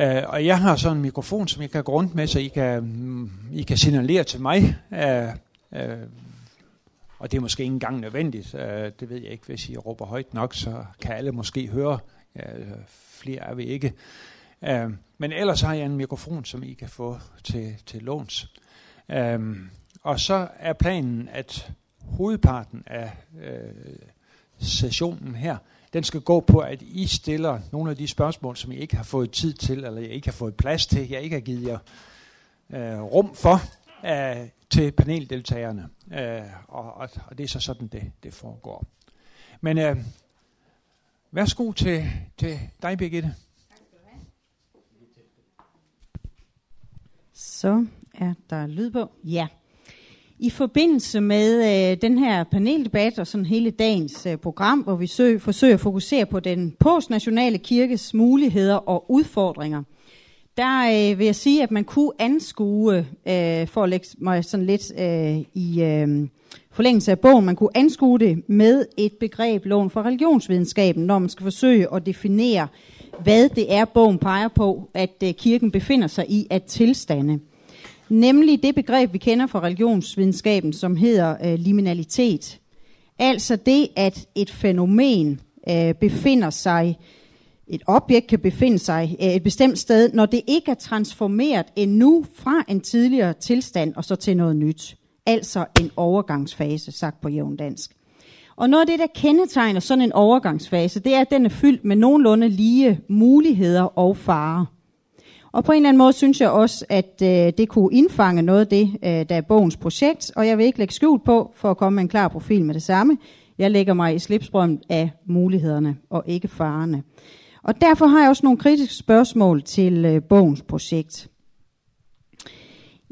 Uh, og jeg har sådan en mikrofon, som jeg kan gå rundt med, så I kan, mm, I kan signalere til mig. Uh, uh, og det er måske ikke engang nødvendigt. Uh, det ved jeg ikke, hvis I råber højt nok, så kan alle måske høre. Uh, flere er vi ikke. Uh, men ellers har jeg en mikrofon, som I kan få til, til låns. Uh, og så er planen, at hovedparten af uh, sessionen her, den skal gå på, at I stiller nogle af de spørgsmål, som I ikke har fået tid til, eller jeg ikke har fået plads til, jeg ikke har givet jer øh, rum for, øh, til paneldeltagerne. Øh, og, og, og det er så sådan, det, det foregår. Men øh, værsgo til, til dig, Birgitte. Så er der lyd på. Ja. I forbindelse med øh, den her paneldebat og sådan hele dagens øh, program, hvor vi søg, forsøger at fokusere på den postnationale kirkes muligheder og udfordringer, der øh, vil jeg sige, at man kunne anskue, øh, for at lægge mig sådan lidt øh, i øh, forlængelse af bogen, man kunne anskue det med et begreb, lån fra religionsvidenskaben, når man skal forsøge at definere, hvad det er, bogen peger på, at øh, kirken befinder sig i at tilstande. Nemlig det begreb, vi kender fra religionsvidenskaben, som hedder øh, liminalitet. Altså det, at et fænomen øh, befinder sig, et objekt kan befinde sig øh, et bestemt sted, når det ikke er transformeret endnu fra en tidligere tilstand og så til noget nyt. Altså en overgangsfase, sagt på jævn dansk. Og noget af det, der kendetegner sådan en overgangsfase, det er, at den er fyldt med nogenlunde lige muligheder og farer. Og på en eller anden måde synes jeg også, at øh, det kunne indfange noget af det, øh, der er bogens projekt, og jeg vil ikke lægge skjult på, for at komme med en klar profil med det samme. Jeg lægger mig i slipstrøm af mulighederne og ikke farerne. Og derfor har jeg også nogle kritiske spørgsmål til øh, bogens projekt.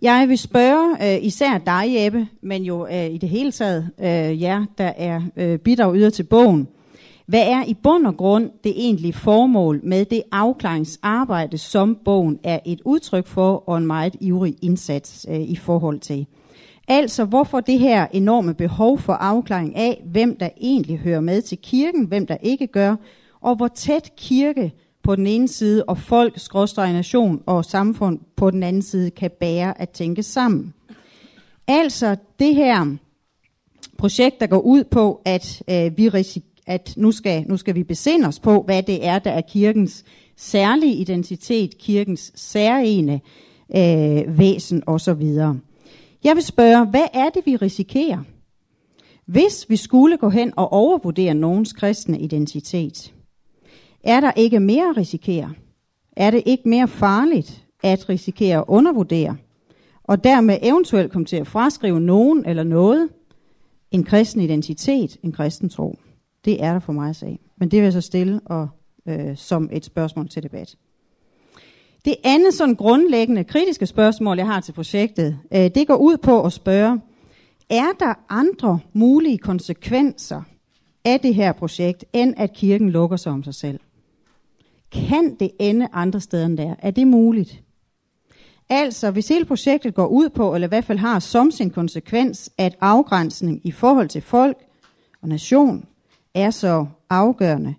Jeg vil spørge øh, især dig, Jeppe, men jo øh, i det hele taget øh, jer, der er øh, bidrag yder til bogen. Hvad er i bund og grund det egentlige formål med det afklaringsarbejde, som bogen er et udtryk for og en meget ivrig indsats øh, i forhold til? Altså, hvorfor det her enorme behov for afklaring af, hvem der egentlig hører med til kirken, hvem der ikke gør, og hvor tæt kirke på den ene side og folk, skråstrej nation og samfund på den anden side kan bære at tænke sammen. Altså det her projekt, der går ud på, at øh, vi risikerer at nu skal, nu skal vi besinde os på, hvad det er, der er kirkens særlige identitet, kirkens særlige øh, væsen osv. Jeg vil spørge, hvad er det, vi risikerer, hvis vi skulle gå hen og overvurdere nogens kristne identitet? Er der ikke mere at risikere? Er det ikke mere farligt at risikere at undervurdere? Og dermed eventuelt komme til at fraskrive nogen eller noget en kristen identitet, en kristen tro. Det er der for mig at sige. Men det vil jeg så stille og, øh, som et spørgsmål til debat. Det andet sådan grundlæggende kritiske spørgsmål, jeg har til projektet, øh, det går ud på at spørge, er der andre mulige konsekvenser af det her projekt, end at kirken lukker sig om sig selv? Kan det ende andre steder end der? Er det muligt? Altså, hvis hele projektet går ud på, eller i hvert fald har som sin konsekvens, at afgrænsning i forhold til folk og nation er så afgørende,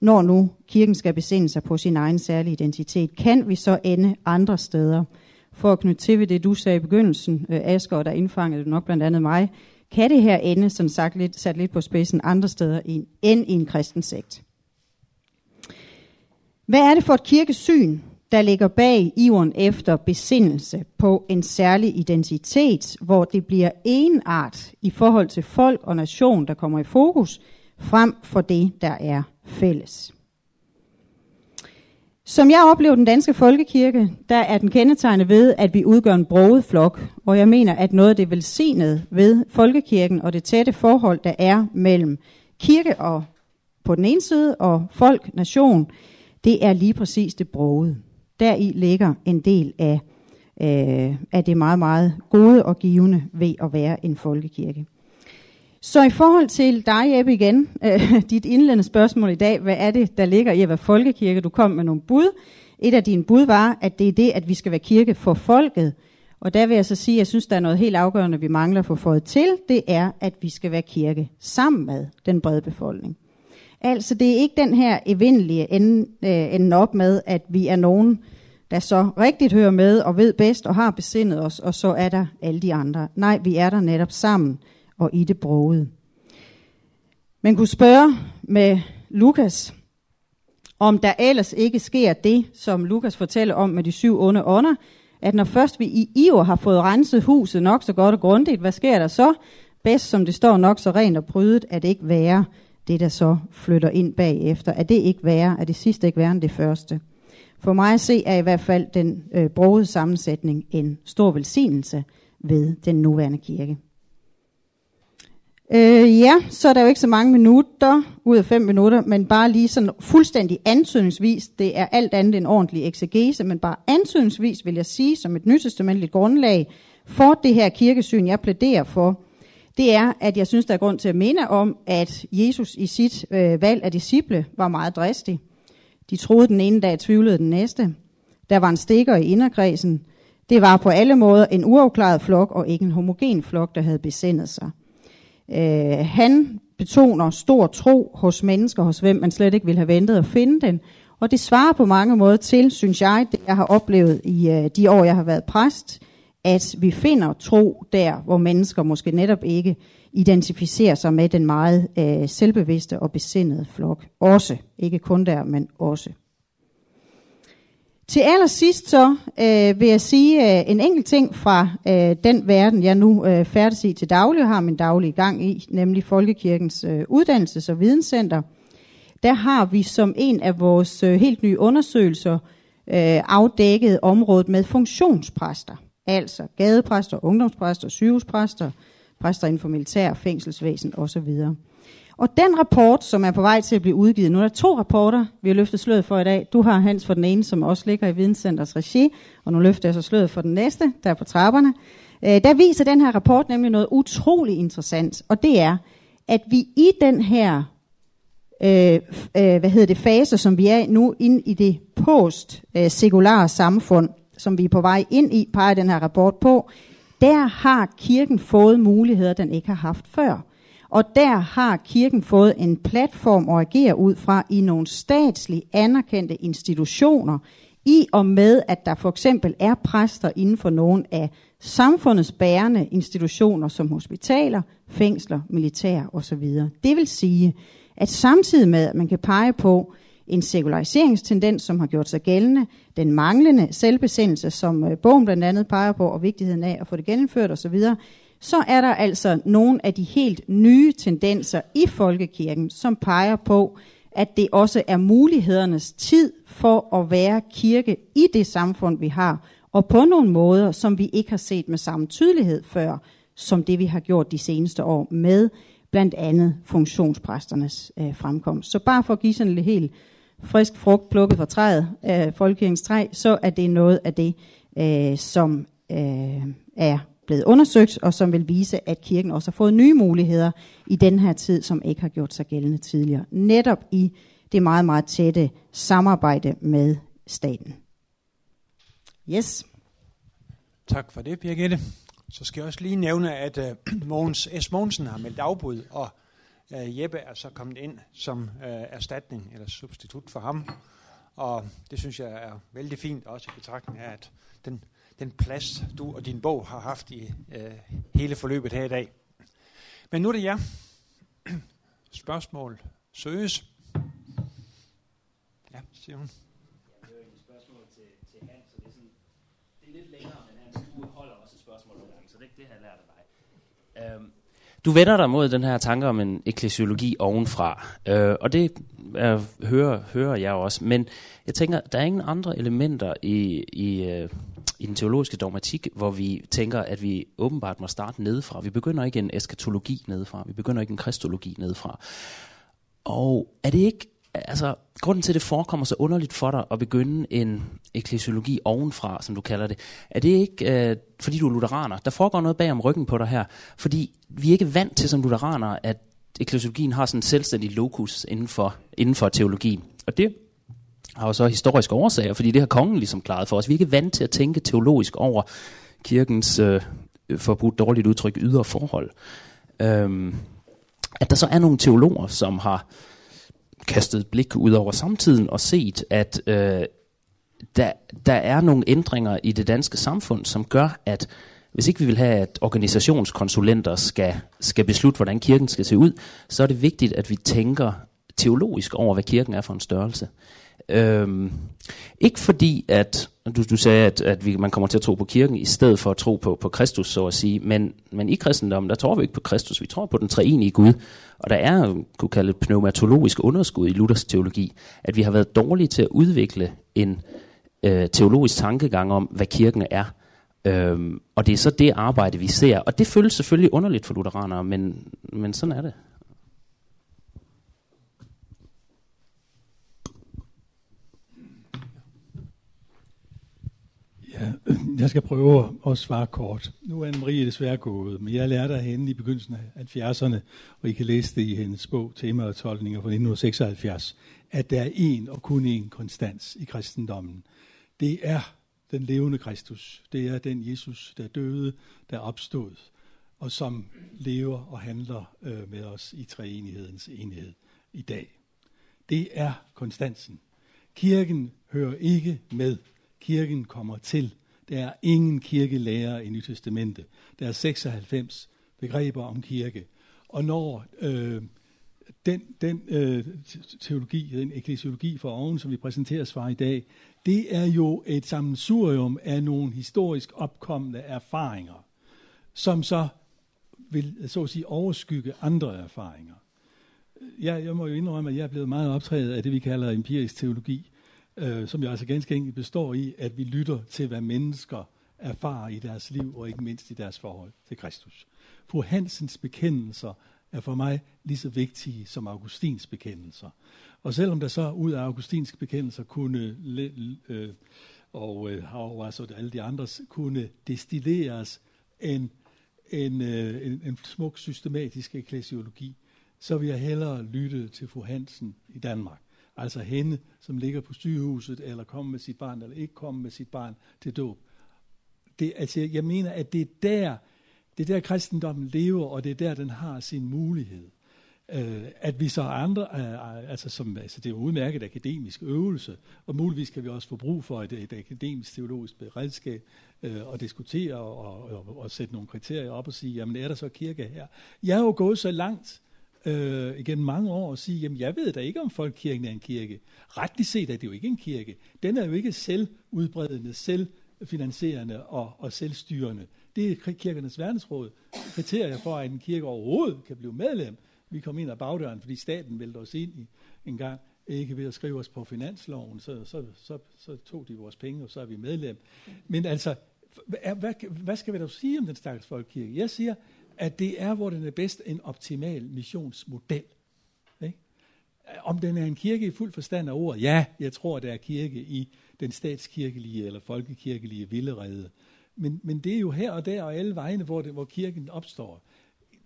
når nu kirken skal besinde sig på sin egen særlige identitet. Kan vi så ende andre steder? For at knytte til ved det, du sagde i begyndelsen, øh, Asger, der indfangede du nok blandt andet mig, kan det her ende, som sagt lidt, sat lidt på spidsen, andre steder end i en kristen sekt? Hvad er det for et kirkesyn, der ligger bag iveren efter besindelse på en særlig identitet, hvor det bliver en art i forhold til folk og nation, der kommer i fokus, frem for det, der er fælles. Som jeg oplever den danske folkekirke, der er den kendetegnet ved, at vi udgør en broget flok, og jeg mener, at noget af det velsignede ved folkekirken og det tætte forhold, der er mellem kirke og på den ene side og folk, nation, det er lige præcis det broget. Deri ligger en del af, øh, af det meget, meget gode og givende ved at være en folkekirke. Så i forhold til dig, Jeppe, igen, øh, dit indledende spørgsmål i dag, hvad er det, der ligger i at være folkekirke? Du kom med nogle bud. Et af dine bud var, at det er det, at vi skal være kirke for folket. Og der vil jeg så sige, at jeg synes, der er noget helt afgørende, vi mangler for fået til. Det er, at vi skal være kirke sammen med den brede befolkning. Altså, det er ikke den her evindelige ende, øh, op med, at vi er nogen, der så rigtigt hører med og ved bedst og har besindet os, og så er der alle de andre. Nej, vi er der netop sammen og i det brogede. Man kunne spørge med Lukas, om der ellers ikke sker det, som Lukas fortæller om med de syv onde ånder, at når først vi i iver har fået renset huset nok så godt og grundigt, hvad sker der så? Bedst som det står nok så rent og prydet, at det ikke være det, der så flytter ind bagefter. Er det ikke værre? Er det sidste ikke værre end det første? For mig at se er i hvert fald den øh, brogede sammensætning en stor velsignelse ved den nuværende kirke. Øh, ja, så er der jo ikke så mange minutter ud af fem minutter, men bare lige sådan fuldstændig antydningsvis, det er alt andet end ordentlig eksegese, men bare antydningsvis vil jeg sige som et nytestamentligt grundlag for det her kirkesyn, jeg plæderer for, det er, at jeg synes, der er grund til at minde om, at Jesus i sit øh, valg af disciple var meget dristig. De troede den ene dag, tvivlede den næste. Der var en stikker i inderkredsen. Det var på alle måder en uafklaret flok og ikke en homogen flok, der havde besindet sig. Øh, han betoner stor tro hos mennesker, hos hvem man slet ikke ville have ventet at finde den. Og det svarer på mange måder til, synes jeg, det jeg har oplevet i øh, de år, jeg har været præst, at vi finder tro der, hvor mennesker måske netop ikke identificerer sig med den meget øh, selvbevidste og besindede flok. Også. Ikke kun der, men også. Til allersidst så øh, vil jeg sige øh, en enkelt ting fra øh, den verden, jeg nu øh, færdes i til daglig og har min daglige gang i, nemlig Folkekirkens øh, uddannelses- og videnscenter. Der har vi som en af vores øh, helt nye undersøgelser øh, afdækket området med funktionspræster. Altså gadepræster, ungdomspræster, sygehuspræster, præster inden for militær, fængselsvæsen osv. Og den rapport, som er på vej til at blive udgivet, nu er der to rapporter, vi har løftet sløret for i dag. Du har Hans for den ene, som også ligger i Videnscenters regi, og nu løfter jeg så sløret for den næste, der er på trapperne. Øh, der viser den her rapport nemlig noget utrolig interessant, og det er, at vi i den her øh, øh, hvad hedder det, fase, som vi er nu ind i det post-sekulære samfund, som vi er på vej ind i, peger den her rapport på, der har kirken fået muligheder, den ikke har haft før. Og der har kirken fået en platform at agere ud fra i nogle statsligt anerkendte institutioner, i og med, at der for eksempel er præster inden for nogle af samfundets bærende institutioner, som hospitaler, fængsler, militær osv. Det vil sige, at samtidig med, at man kan pege på en sekulariseringstendens, som har gjort sig gældende, den manglende selvbesendelse, som øh, bogen blandt andet peger på, og vigtigheden af at få det gennemført osv., så er der altså nogle af de helt nye tendenser i folkekirken, som peger på, at det også er mulighedernes tid for at være kirke i det samfund, vi har, og på nogle måder, som vi ikke har set med samme tydelighed før, som det vi har gjort de seneste år med blandt andet funktionspræsternes øh, fremkomst. Så bare for at give sådan en helt frisk frugt plukket fra træet, øh, folkekirkens træ, så er det noget af det, øh, som øh, er blevet undersøgt, og som vil vise, at kirken også har fået nye muligheder i den her tid, som ikke har gjort sig gældende tidligere. Netop i det meget, meget tætte samarbejde med staten. Yes. Tak for det, Birgitte. Så skal jeg også lige nævne, at uh, Mogens S. Mogensen har meldt afbud, og uh, Jeppe er så kommet ind som uh, erstatning eller substitut for ham. Og det synes jeg er vældig fint, også i betragtning af, at den den plads, du og din bog har haft i øh, hele forløbet her i dag. Men nu er det jer. Spørgsmål søges. Ja, siger hun. Jeg hører et spørgsmål til, til Hans, så det er, sådan, det er lidt længere, men Hans, du holder også et spørgsmål nogle gange, så det, det har jeg lært af dig. Um, du vender dig mod den her tanke om en eklesiologi ovenfra, øh, og det er, hører, hører jeg også. Men jeg tænker, der er ingen andre elementer i, i, øh, i den teologiske dogmatik, hvor vi tænker, at vi åbenbart må starte nedefra. Vi begynder ikke en eskatologi nedefra, vi begynder ikke en kristologi nedefra. Og er det ikke, altså grunden til, at det forekommer så underligt for dig at begynde en eklesiologi ovenfra, som du kalder det, er det ikke, øh, fordi du er lutheraner? Der foregår noget bag om ryggen på dig her, fordi vi er ikke vant til som lutheraner, at eklesiologien har sådan en selvstændig lokus inden for, inden for teologien. Og det har jo så historiske årsager, fordi det har kongen ligesom klaret for os. Vi er ikke vant til at tænke teologisk over kirkens, øh, forbudt dårligt udtryk, ydre forhold. Øhm, at der så er nogle teologer, som har kastet et blik ud over samtiden og set, at øh, der, der er nogle ændringer i det danske samfund, som gør, at hvis ikke vi vil have, at organisationskonsulenter skal, skal beslutte, hvordan kirken skal se ud, så er det vigtigt, at vi tænker teologisk over, hvad kirken er for en størrelse. Øhm, ikke fordi, at du, du sagde, at, at vi, man kommer til at tro på kirken, i stedet for at tro på, på Kristus, så at sige. Men, men i kristendommen, der tror vi ikke på Kristus, vi tror på den treenige Gud. Og der er, kunne kalde et pneumatologisk underskud i Luthers teologi, at vi har været dårlige til at udvikle en øh, teologisk tankegang om, hvad kirken er. Øhm, og det er så det arbejde, vi ser. Og det føles selvfølgelig underligt for lutheranere, men, men sådan er det. Øh, jeg skal prøve at svare kort. Nu er Anne-Marie desværre gået, men jeg lærte af hende i begyndelsen af 70'erne, og I kan læse det i hendes bog, Tema og tolkninger fra 1976, at der er en og kun en konstans i kristendommen. Det er den levende Kristus. Det er den Jesus, der døde, der opstod, og som lever og handler øh, med os i treenighedens enhed i dag. Det er konstansen. Kirken hører ikke med kirken kommer til. Der er ingen kirkelærer i Nyt Testamente. Der er 96 begreber om kirke. Og når øh, den, den øh, teologi, den eklesiologi for oven, som vi præsenteres for i dag, det er jo et sammensurium af nogle historisk opkommende erfaringer, som så vil så at sige overskygge andre erfaringer. Jeg, jeg må jo indrømme, at jeg er blevet meget optaget af det, vi kalder empirisk teologi, øh, som jo altså ganske enkelt består i, at vi lytter til, hvad mennesker erfarer i deres liv, og ikke mindst i deres forhold til Kristus. Fru Hansens bekendelser er for mig lige så vigtige som Augustins bekendelser. Og selvom der så ud af Augustins bekendelser kunne, øh, og øh, og altså alle de andres, kunne destilleres en, en, øh, en, en smuk systematisk eklesiologi, så vil jeg hellere lytte til fru Hansen i Danmark. Altså hende, som ligger på sygehuset, eller kommer med sit barn, eller ikke kommer med sit barn til dåb. Det, altså, jeg mener, at det er der, det er der kristendommen lever, og det er der, den har sin mulighed. Uh, at vi så andre, uh, altså, som, altså det er jo udmærket akademisk øvelse, og muligvis kan vi også få brug for et, et akademisk teologisk beredskab uh, og diskutere og, og, og sætte nogle kriterier op og sige, jamen er der så kirke her? Jeg er jo gået så langt, øh, igennem mange år og sige, jamen jeg ved da ikke, om folkekirken er en kirke. Retligt set er det jo ikke en kirke. Den er jo ikke selvudbredende, selvfinansierende og, og selvstyrende. Det er kirkernes verdensråd. Kriterier for, at en kirke overhovedet kan blive medlem. Vi kom ind ad bagdøren, fordi staten vælte os ind i en gang ikke ved at skrive os på finansloven, så, så, så, så tog de vores penge, og så er vi medlem. Men altså, hvad, hvad, hvad skal vi da sige om den stakkels folkekirke? Jeg siger, at det er, hvor den er bedst, en optimal missionsmodel. Ikke? Om den er en kirke i fuld forstand af ordet, ja, jeg tror, der er kirke i den statskirkelige eller folkekirkelige villerede. Men, men det er jo her og der og alle vegne, hvor, det, hvor kirken opstår.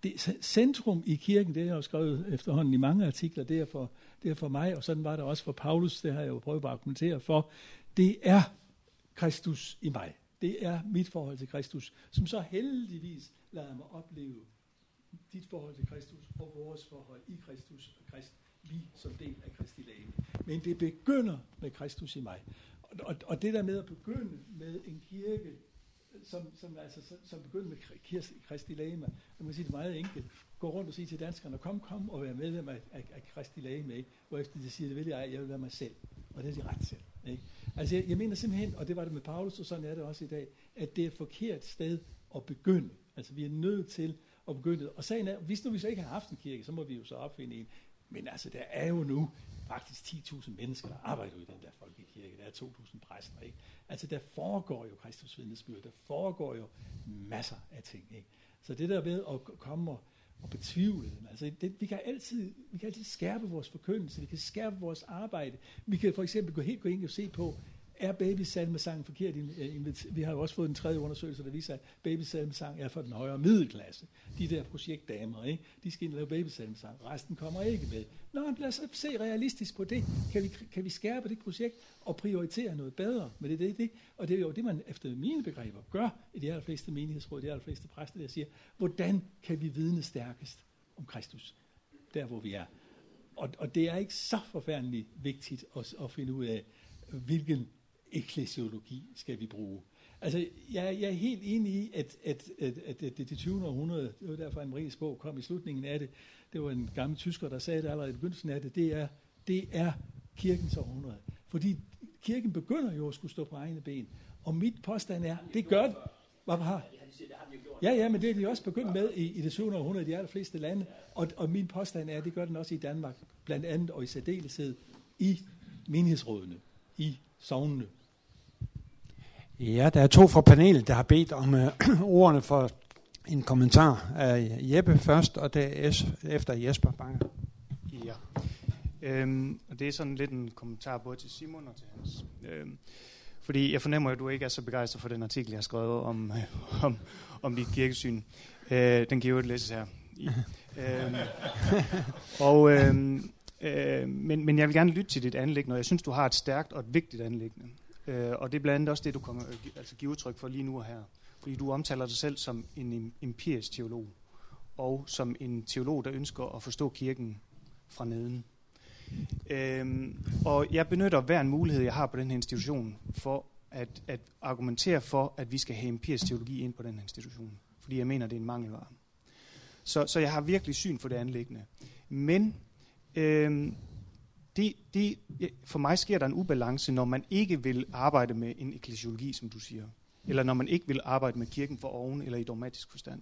Det, centrum i kirken, det har jeg jo skrevet efterhånden i mange artikler, det er, for, det er for mig, og sådan var det også for Paulus, det har jeg jo prøvet at argumentere for, det er Kristus i mig. Det er mit forhold til Kristus, som så heldigvis lader mig opleve dit forhold til Kristus og vores forhold i Kristus og Krist, vi som del af Kristi læge. Men det begynder med Kristus i mig. Og, og, og det der med at begynde med en kirke, som, som, altså, som, som begynder med Kristi Lægeme. man må sige det meget enkelt, gå rundt og sige til danskerne, kom, kom og vær medlem af, af, af Kristi Lægeme. med, hvorefter de siger, det vil jeg, jeg vil være mig selv. Og det er de ret til. Ikke? Altså jeg, jeg mener simpelthen, og det var det med Paulus, og sådan er det også i dag, at det er et forkert sted at begynde. Altså vi er nødt til at begynde. Og sagen er, hvis nu vi så ikke har haft en kirke, så må vi jo så opfinde en. Men altså, der er jo nu faktisk 10.000 mennesker, der arbejder i den der folkekirke. Der er 2.000 præster, ikke? Altså, der foregår jo Kristus vidnesbyrd. Der foregår jo masser af ting, ikke? Så det der med at komme og, og betvivle dem, altså, det, vi, kan altid, vi kan altid skærpe vores forkyndelse, vi kan skærpe vores arbejde. Vi kan for eksempel gå helt gå ind og se på, er babysalmesangen forkert? Øh, vi har jo også fået en tredje undersøgelse, der viser, at babysalmesang er for den højere middelklasse. De der projektdamer, ikke? de skal ind og lave babysalmesang. Resten kommer ikke med. Nå, lad os se realistisk på det. Kan vi, kan vi skærpe det projekt og prioritere noget bedre? Men det, det, det. Og det er jo det, man efter mine begreber gør i de allerfleste menighedsråd, de allerfleste præster, der siger, hvordan kan vi vidne stærkest om Kristus? Der, hvor vi er. og, og det er ikke så forfærdeligt vigtigt at, at finde ud af, hvilken eklesiologi skal vi bruge. Altså, jeg, jeg er helt enig i, at, at, at, at, at det, det 20. århundrede, det var derfor, en Maries bog kom i slutningen af det, det var en gammel tysker, der sagde det allerede i begyndelsen af det, det er, det er kirkens århundrede. Fordi kirken begynder jo at skulle stå på egne ben. Og mit påstand er, det gør det. Hvad har? Ja, ja, men det er de også begyndt med i, i det 7. århundrede i de allerfleste lande. Og, og min påstand er, at det gør den også i Danmark, blandt andet og i særdeleshed i menighedsrådene, i sovnene. Ja, der er to fra panelet, der har bedt om øh, ordene for en kommentar af Jeppe først, og efter Jesper Banger. Ja, øhm, og det er sådan lidt en kommentar både til Simon og til Hans. Øhm, fordi jeg fornemmer, at du ikke er så begejstret for den artikel, jeg har skrevet om, øh, om, om dit kirkesyn. Øh, den giver jo et læses her. I. øhm, og, øhm, øh, men, men jeg vil gerne lytte til dit anlæggende, og jeg synes, du har et stærkt og et vigtigt anlæggende. Øh, og det er blandt andet også det, du kommer, altså giver udtryk for lige nu og her. Fordi du omtaler dig selv som en empirisk teolog, og som en teolog, der ønsker at forstå kirken fra neden. Øhm, og jeg benytter hver en mulighed, jeg har på den her institution, for at, at argumentere for, at vi skal have empirisk teologi ind på den her institution. Fordi jeg mener, det er en mangelvare. Så, så jeg har virkelig syn for det anlæggende. Men øhm, det, det, for mig sker der en ubalance, når man ikke vil arbejde med en eklesiologi, som du siger. Eller når man ikke vil arbejde med kirken for oven, eller i dogmatisk forstand.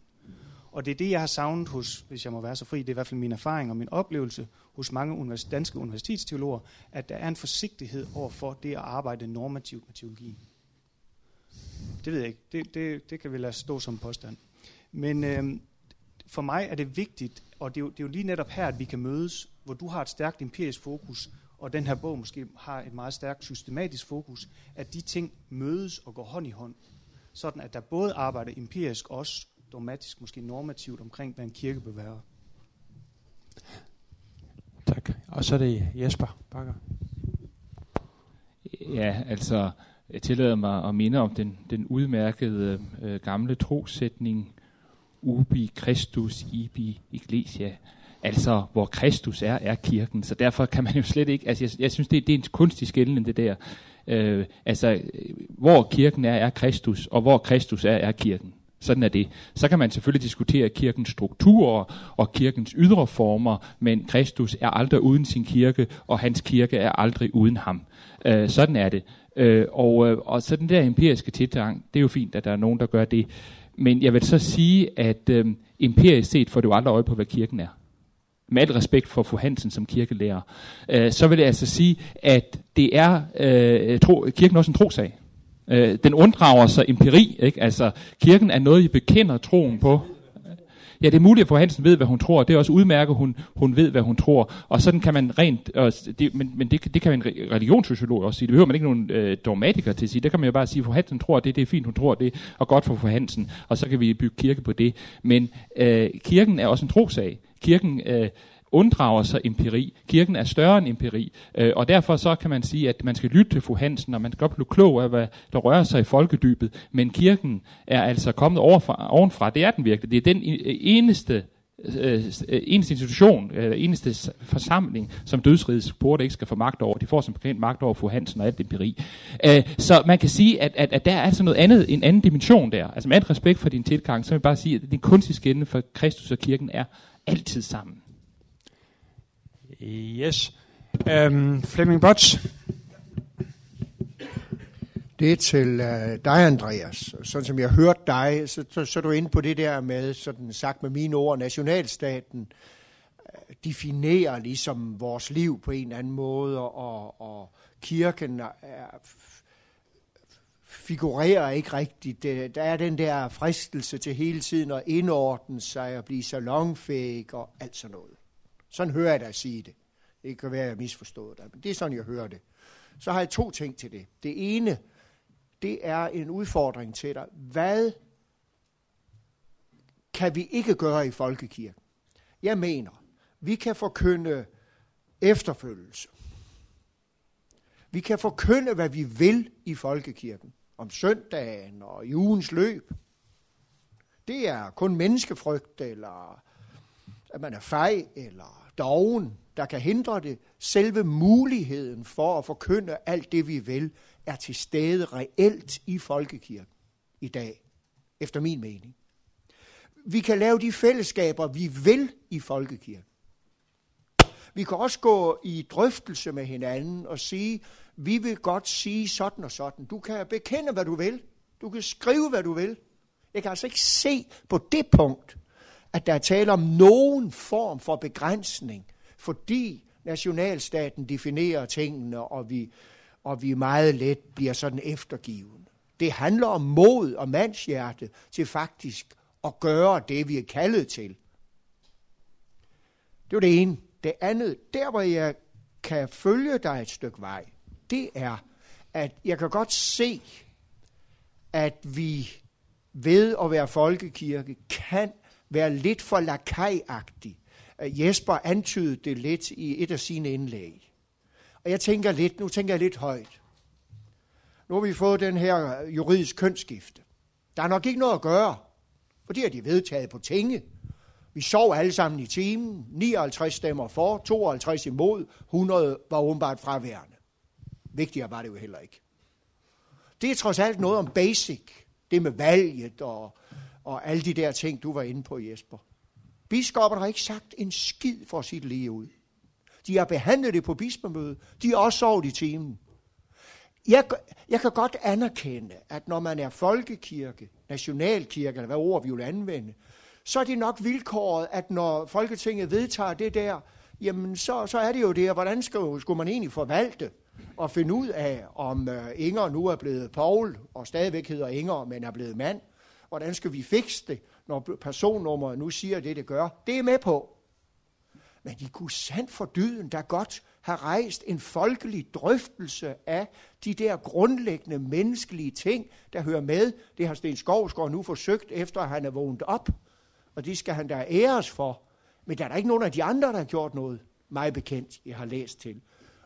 Og det er det, jeg har savnet hos, hvis jeg må være så fri, det er i hvert fald min erfaring og min oplevelse hos mange univers- danske universitetsteologer, at der er en forsigtighed over for det at arbejde normativt med teologi. Det ved jeg ikke. Det, det, det kan vi lade stå som påstand. Men øh, for mig er det vigtigt, og det er, jo, det er jo lige netop her, at vi kan mødes, hvor du har et stærkt empirisk fokus, og den her bog måske har et meget stærkt systematisk fokus, at de ting mødes og går hånd i hånd, sådan at der både arbejder empirisk, også dogmatisk, måske normativt omkring, hvad en kirke bør være. Tak. Og så er det Jesper Bakker. Ja, altså, jeg tillader mig at minde om den, den udmærkede øh, gamle trosætning, ubi Christus ibi ecclesia, altså hvor Kristus er, er kirken. Så derfor kan man jo slet ikke, altså jeg, jeg synes, det, det er en kunstig skældning, det der. Øh, altså, hvor kirken er, er Kristus, og hvor Kristus er, er kirken. Sådan er det. Så kan man selvfølgelig diskutere kirkens strukturer og kirkens ydre former, men Kristus er aldrig uden sin kirke, og hans kirke er aldrig uden ham. Øh, sådan er det. Øh, og, øh, og så den der empiriske tilgang, det er jo fint, at der er nogen, der gør det. Men jeg vil så sige, at øh, empirisk set får du aldrig øje på, hvad kirken er. Med al respekt for fru Hansen som kirkelærer. Øh, så vil jeg altså sige, at det er øh, tro, kirken også en trosag. Øh, den unddrager sig empiri. Ikke? Altså, kirken er noget, I bekender troen på. Ja, det er muligt, at fru Hansen ved, hvad hun tror. Det er også udmærket, hun, hun ved, hvad hun tror. Og sådan kan man rent, og det, men, men det, det kan en religionssociolog også sige. Det behøver man ikke nogen øh, dogmatiker til at sige. Det kan man jo bare sige, at fru Hansen tror det, det er fint, hun tror det, og godt for fru Hansen. Og så kan vi bygge kirke på det. Men øh, kirken er også en trosag. Kirken øh, unddrager sig empiri. Kirken er større end empiri, øh, og derfor så kan man sige, at man skal lytte til fru Hansen, og man skal godt blive klog af, hvad der rører sig i folkedybet, men kirken er altså kommet overfra, ovenfra. Det er den virkelig. Det er den øh, eneste øh, eneste institution, øh, eneste forsamling, som dødsrigets porte ikke skal få magt over. De får som bekendt magt over fru Hansen og alt empiri. Øh, så man kan sige, at, at, at der er altså noget andet, en anden dimension der. Altså med alt respekt for din tilgang, så vil jeg bare sige, at den kunstige skænde for Kristus og kirken er altid sammen. Yes. Um, Flemming Bots. Det er til uh, dig, Andreas. Sådan som jeg hørte dig, så, så, så er du inde på det der med, sådan sagt med mine ord, nationalstaten uh, definerer ligesom vores liv på en eller anden måde, og, og kirken er, figurerer ikke rigtigt. Det, der er den der fristelse til hele tiden at indordne sig og blive salonfæg og alt sådan noget. Sådan hører jeg dig sige det. Det kan være, at jeg misforstået dig, men det er sådan, jeg hører det. Så har jeg to ting til det. Det ene, det er en udfordring til dig. Hvad kan vi ikke gøre i folkekirken? Jeg mener, vi kan forkynde efterfølgelse. Vi kan forkynde, hvad vi vil i folkekirken. Om søndagen og i ugens løb. Det er kun menneskefrygt, eller at man er fej, eller doven, der kan hindre det. Selve muligheden for at forkynde alt det, vi vil, er til stede reelt i folkekirken i dag, efter min mening. Vi kan lave de fællesskaber, vi vil i folkekirken. Vi kan også gå i drøftelse med hinanden og sige, vi vil godt sige sådan og sådan. Du kan bekende, hvad du vil. Du kan skrive, hvad du vil. Jeg kan altså ikke se på det punkt, at der er tale om nogen form for begrænsning, fordi nationalstaten definerer tingene, og vi, og vi meget let bliver sådan eftergivende. Det handler om mod og mandshjerte til faktisk at gøre det, vi er kaldet til. Det var det ene. Det andet, der hvor jeg kan følge dig et stykke vej, det er, at jeg kan godt se, at vi ved at være folkekirke kan være lidt for lakajagtig. Øh, Jesper antydede det lidt i et af sine indlæg. Og jeg tænker lidt, nu tænker jeg lidt højt. Nu har vi fået den her øh, juridisk kønsskifte. Der er nok ikke noget at gøre, for det har de vedtaget på tinge. Vi sov alle sammen i timen. 59 stemmer for, 52 imod, 100 var åbenbart fraværende. Vigtigere var det jo heller ikke. Det er trods alt noget om basic. Det med valget og, og alle de der ting, du var inde på, Jesper. Biskopperne har ikke sagt en skid for sit lige ud. De har behandlet det på bispemødet. De har også sovet i timen. Jeg, jeg kan godt anerkende, at når man er folkekirke, nationalkirke, eller hvad ord vi vil anvende, så er det nok vilkåret, at når Folketinget vedtager det der, jamen så, så er det jo det, hvordan skal, skulle man egentlig forvalte og finde ud af, om øh, Inger nu er blevet Paul, og stadigvæk hedder Inger, men er blevet mand. Hvordan skal vi fikse det, når personnummeret nu siger det, det gør? Det er med på. Men de kunne sandt for dyden der godt have rejst en folkelig drøftelse af de der grundlæggende menneskelige ting, der hører med. Det har Sten Skovsgaard nu forsøgt, efter at han er vågnet op. Og det skal han da æres for. Men der er der ikke nogen af de andre, der har gjort noget, mig bekendt, jeg har læst til.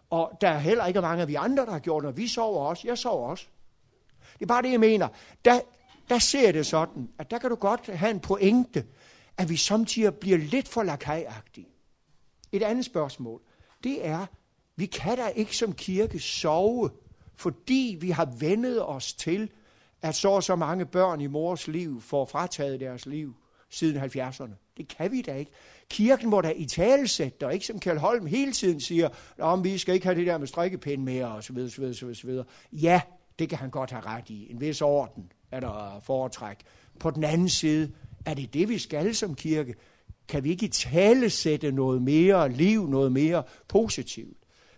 Og der er heller ikke mange af vi andre, der har gjort noget. Vi sover også. Jeg sover også. Det er bare det, jeg mener. Der, der ser jeg det sådan, at der kan du godt have en pointe, at vi samtidig bliver lidt for lakajagtige. Et andet spørgsmål, det er, vi kan da ikke som kirke sove, fordi vi har vendet os til, at så og så mange børn i mors liv får frataget deres liv siden 70'erne. Det kan vi da ikke. Kirken må da i talesætte, og ikke som Kjell Holm hele tiden siger, om vi skal ikke have det der med strikkepind mere, og så videre, så videre, så videre, så videre. Ja, det kan han godt have ret i. En vis orden er der foretræk. På den anden side, er det det, vi skal som kirke? Kan vi ikke i tale sætte noget mere liv, noget mere positivt?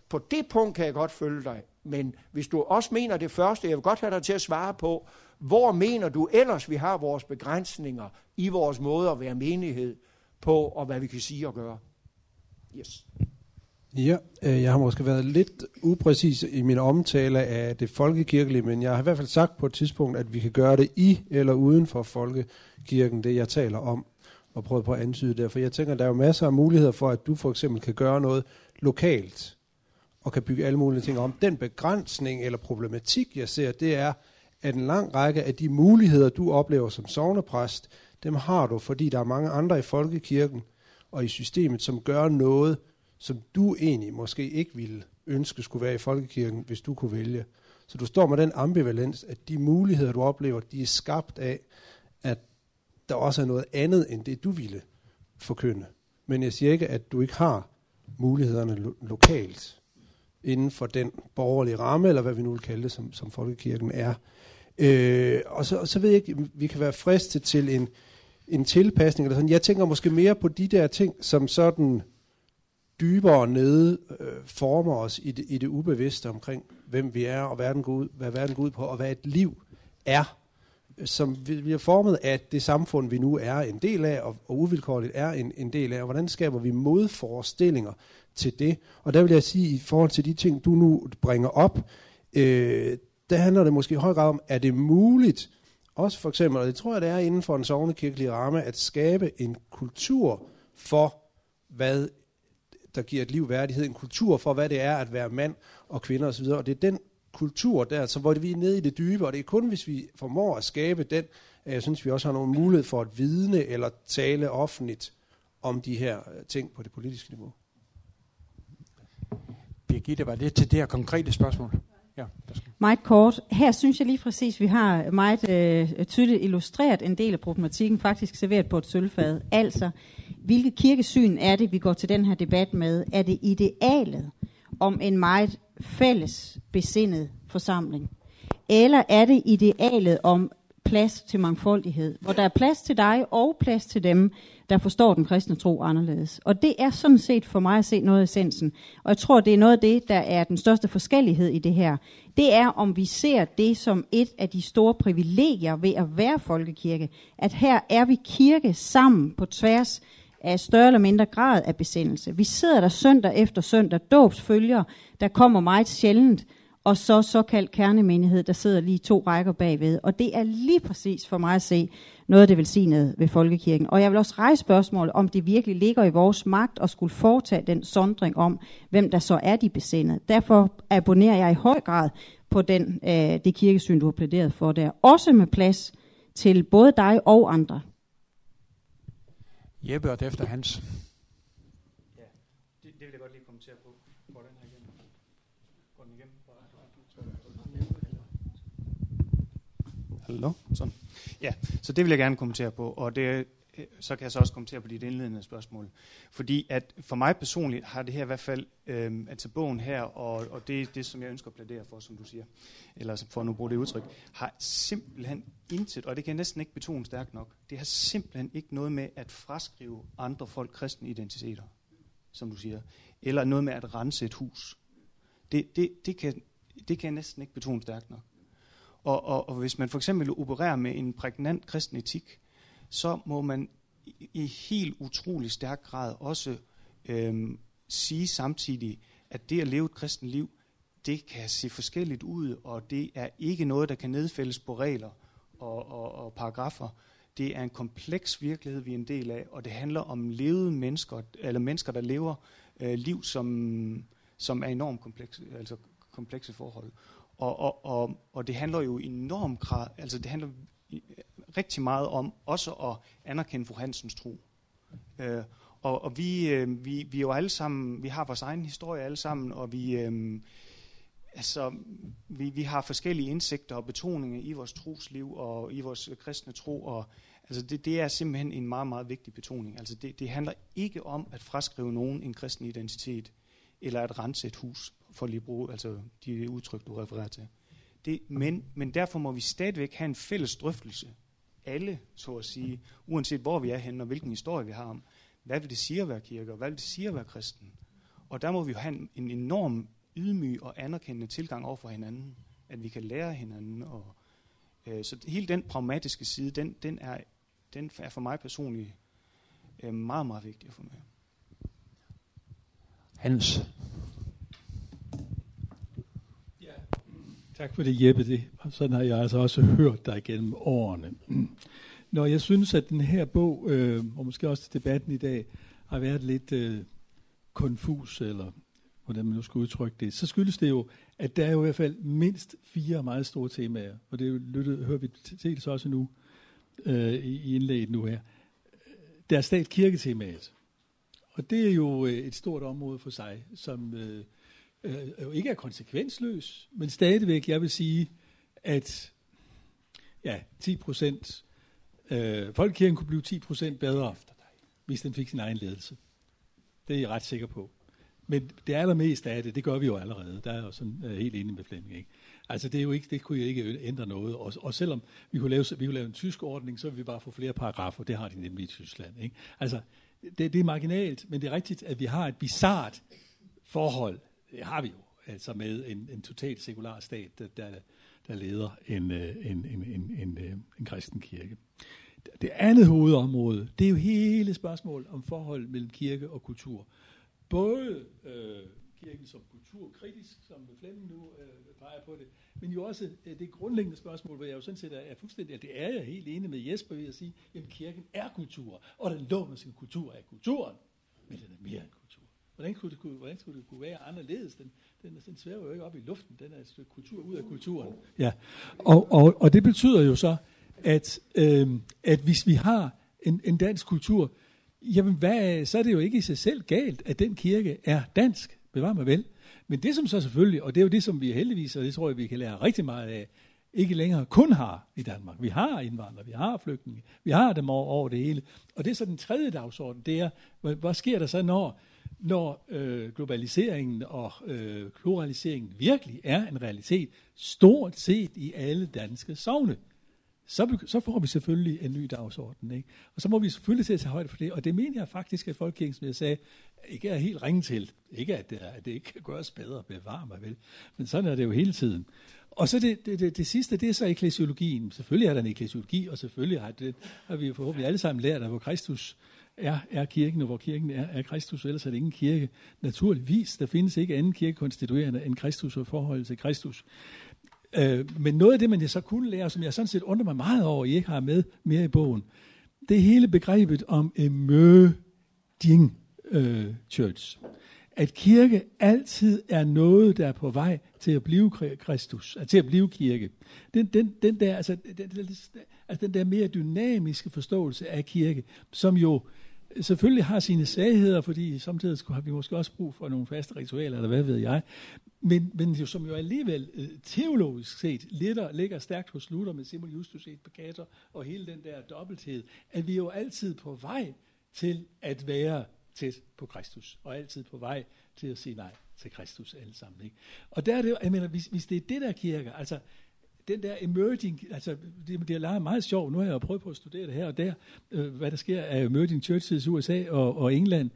På det punkt kan jeg godt følge dig. Men hvis du også mener det første, jeg vil godt have dig til at svare på, hvor mener du ellers, vi har vores begrænsninger i vores måde at være menighed på, og hvad vi kan sige og gøre? Yes. Ja, øh, jeg har måske været lidt upræcis i min omtale af det folkekirkelige, men jeg har i hvert fald sagt på et tidspunkt, at vi kan gøre det i eller uden for folkekirken, det jeg taler om, og prøvet på at antyde det. For jeg tænker, der er jo masser af muligheder for, at du for eksempel kan gøre noget lokalt, og kan bygge alle mulige ting om. Den begrænsning eller problematik, jeg ser, det er, at en lang række af de muligheder, du oplever som sovnepræst, dem har du, fordi der er mange andre i folkekirken og i systemet, som gør noget, som du egentlig måske ikke ville ønske skulle være i folkekirken, hvis du kunne vælge. Så du står med den ambivalens, at de muligheder, du oplever, de er skabt af, at der også er noget andet, end det du ville forkynde. Men jeg siger ikke, at du ikke har mulighederne lo- lokalt inden for den borgerlige ramme, eller hvad vi nu vil kalde det, som, som folkekirken er. Øh, og, så, og så ved jeg ikke, vi kan være fristet til en, en tilpasning. Eller sådan. Jeg tænker måske mere på de der ting, som sådan dybere nede øh, former os i det, i det ubevidste omkring, hvem vi er, og verden går ud, hvad verden går ud på, og hvad et liv er, som vi, vi er formet af det samfund, vi nu er en del af, og, og uvilkårligt er en, en del af, og hvordan skaber vi modforestillinger til det. Og der vil jeg sige, i forhold til de ting, du nu bringer op, øh, der handler det måske i høj grad om, er det muligt, også for eksempel, og det tror jeg, det er inden for en sovnekirkelig ramme, at skabe en kultur for, hvad der giver et liv værdighed, en kultur for, hvad det er at være mand og kvinder osv., og det er den kultur der, så hvor vi er nede i det dybe, og det er kun, hvis vi formår at skabe den, at jeg synes, vi også har nogen mulighed for at vidne eller tale offentligt om de her ting på det politiske niveau. Birgitte, var det til det her konkrete spørgsmål? Ja, Meget kort. Her synes jeg lige præcis, vi har meget øh, tydeligt illustreret en del af problematikken, faktisk serveret på et sølvfad. Altså, hvilket kirkesyn er det, vi går til den her debat med? Er det idealet om en meget fælles besindet forsamling? Eller er det idealet om plads til mangfoldighed, hvor der er plads til dig og plads til dem, der forstår den kristne tro anderledes. Og det er sådan set for mig at se noget af essensen. Og jeg tror, det er noget af det, der er den største forskellighed i det her. Det er, om vi ser det som et af de store privilegier ved at være folkekirke. At her er vi kirke sammen på tværs af større eller mindre grad af besendelse. Vi sidder der søndag efter søndag, dåbsfølger, der kommer meget sjældent, og så såkaldt kernemenighed, der sidder lige to rækker bagved. Og det er lige præcis for mig at se noget af det velsignede ved folkekirken. Og jeg vil også rejse spørgsmålet, om det virkelig ligger i vores magt at skulle foretage den sondring om, hvem der så er de besindede. Derfor abonnerer jeg i høj grad på den, øh, det kirkesyn, du har plæderet for der. Også med plads til både dig og andre. Jeppe og efter Hans. Ja, det, det vil jeg godt lige kommentere på. Går den her igennem? Går den igennem? Hallo? Sådan. Ja, så det vil jeg gerne kommentere på, og det, Øh, så kan jeg så også kommentere på dit indledende spørgsmål. Fordi at for mig personligt har det her i hvert fald, øh, altså bogen her, og, og det det, som jeg ønsker at plædere for, som du siger, eller for at nu bruge det udtryk, har simpelthen intet, og det kan jeg næsten ikke betone stærkt nok, det har simpelthen ikke noget med at fraskrive andre folk kristne identiteter, som du siger, eller noget med at rense et hus. Det, det, det, kan, det kan jeg næsten ikke betone stærkt nok. Og, og, og hvis man for eksempel opererer med en prægnant kristen etik, så må man i, i helt utrolig stærk grad også øhm, sige samtidig, at det at leve et kristen liv, det kan se forskelligt ud, og det er ikke noget, der kan nedfældes på regler og, og, og paragrafer. Det er en kompleks virkelighed, vi er en del af, og det handler om levede mennesker, eller mennesker, der lever øh, liv, som, som er enormt komplekse, altså komplekse forhold. Og, og, og, og det handler jo i enorm grad, altså det handler rigtig meget om også at anerkende fru Hansens tro. Øh, og og vi, øh, vi, vi er jo alle sammen, vi har vores egen historie alle sammen, og vi, øh, altså, vi, vi har forskellige indsigter og betoninger i vores trosliv og i vores kristne tro, og altså det, det er simpelthen en meget, meget vigtig betoning. Altså det, det handler ikke om at fraskrive nogen en kristen identitet, eller at rense et hus, for lige at bruge altså de udtryk, du refererer til. Det, men, men derfor må vi stadigvæk have en fælles drøftelse, alle, så at sige, uanset hvor vi er henne og hvilken historie vi har om, hvad vil det sige at være kirke, og hvad vil det sige at være kristen? Og der må vi jo have en, enorm ydmyg og anerkendende tilgang over for hinanden, at vi kan lære hinanden. Og, øh, så hele den pragmatiske side, den, den, er, den er for mig personligt øh, meget, meget vigtig at få med. Hans. Tak for det, Jeppe. Det, sådan har jeg altså også hørt dig gennem årene. Når jeg synes, at den her bog, øh, og måske også debatten i dag, har været lidt øh, konfus, eller hvordan man nu skal udtrykke det, så skyldes det jo, at der er jo i hvert fald mindst fire meget store temaer, og det lyttet, hører vi til så også nu øh, i indlægget nu her. Der er stat-kirketemaet, og det er jo øh, et stort område for sig, som øh, øh, jo ikke er konsekvensløs, men stadigvæk, jeg vil sige, at ja, 10 procent, øh, folkekirken kunne blive 10 procent bedre, efter dig, hvis den fik sin egen ledelse. Det er jeg ret sikker på. Men det allermest af det, det gør vi jo allerede. Der er jo sådan øh, helt enig med Flemming. Ikke? Altså det, er jo ikke, det kunne jo ikke ændre noget. Og, og selvom vi kunne, lave, vi kunne lave en tysk ordning, så ville vi bare få flere paragrafer. Det har de nemlig i Tyskland. Ikke? Altså det, det er marginalt, men det er rigtigt, at vi har et bizart forhold det har vi jo, altså med en, en totalt sekular stat, der, der, der leder en, øh, en, en, en, en, øh, en kristen kirke. Det andet hovedområde, det er jo hele spørgsmålet om forhold mellem kirke og kultur. Både øh, kirken som kulturkritisk, som Flemming nu øh, peger på det, men jo også øh, det grundlæggende spørgsmål, hvor jeg jo sådan set er, er fuldstændig, at det er jeg helt enig med Jesper ved at sige, at kirken er kultur, og den låner sin kultur af kulturen, men den er mere end Hvordan skulle det kunne, hvordan skulle det kunne være anderledes? Den, den, den svæver jo ikke op i luften. Den er et stykke kultur ud af kulturen. Ja. Og, og, og det betyder jo så, at, øh, at hvis vi har en, en dansk kultur, jamen hvad, så er det jo ikke i sig selv galt, at den kirke er dansk. Bevar mig vel. Men det som så selvfølgelig, og det er jo det, som vi heldigvis, og det tror jeg, vi kan lære rigtig meget af, ikke længere kun har i Danmark. Vi har indvandrere, vi har flygtninge, vi har dem over, over det hele. Og det er så den tredje dagsorden, det er, hvad, hvad sker der så, når, når øh, globaliseringen og øh, pluraliseringen virkelig er en realitet, stort set i alle danske sovne? så, så får vi selvfølgelig en ny dagsorden. Ikke? Og så må vi selvfølgelig til at tage højde for det. Og det mener jeg faktisk, at Folkekirken, som jeg sagde, ikke er helt ringe til. Ikke at det, at det ikke kan gøres bedre, bevare mig vel. Men sådan er det jo hele tiden. Og så det, det, det, det sidste, det er så eklesiologien. Selvfølgelig er der en eklesiologi, og selvfølgelig har, det, har vi forhåbentlig alle sammen lært, at hvor Kristus er, er kirken, og hvor kirken er, er Kristus, ellers er det ingen kirke. Naturligvis, der findes ikke anden kirke konstituerende end Kristus og forholdet til Kristus. Øh, men noget af det, man jeg så kunne lære, som jeg sådan set undrer mig meget over, at I ikke har med mere i bogen, det er hele begrebet om emerging øh, church. At kirke altid er noget, der er på vej til at blive Kristus, til at blive kirke. Den, den, den, der, altså, den, altså den der mere dynamiske forståelse af kirke, som jo selvfølgelig har sine sagheder, fordi samtidig har vi måske også brug for nogle faste ritualer, eller hvad ved jeg, men, men jo, som jo alligevel øh, teologisk set ligger, ligger stærkt hos Luther med Simon Justus et Pagator og hele den der dobbelthed, at vi er jo altid på vej til at være tæt på Kristus, og altid på vej til at sige nej til Kristus alle sammen. Ikke? Og der er det jo, jeg mener, hvis, hvis det er det der kirke, altså den der emerging, altså det, det er meget sjovt, nu har jeg prøvet på at studere det her og der, øh, hvad der sker af emerging churches i USA og, og England,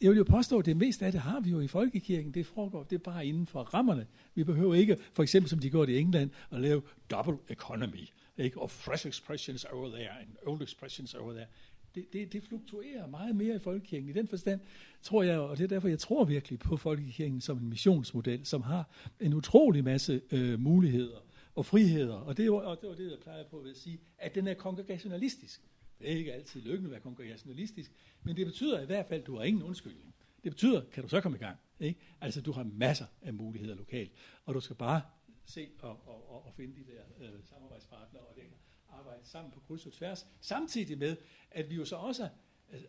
jeg vil jo påstå, at det meste af det har vi jo i folkekirken. Det foregår det er bare inden for rammerne. Vi behøver ikke, for eksempel som de gjorde i England, at lave double economy. Ikke? Og fresh expressions over there, and old expressions over there. Det, det, det fluktuerer meget mere i folkekirken. I den forstand tror jeg, og det er derfor, jeg tror virkelig på folkekirken som en missionsmodel, som har en utrolig masse øh, muligheder og friheder. Og det, var, og det var det, jeg plejede på at sige, at den er kongregationalistisk. Det er ikke altid lykken at være kongregationalistisk, men det betyder i hvert fald, at du har ingen undskyldning. Det betyder, kan du så komme i gang. Ikke? Altså, du har masser af muligheder lokalt, og du skal bare se og, og, og, og finde de der øh, samarbejdspartnere, og det arbejde sammen på kryds og tværs, samtidig med, at vi jo så også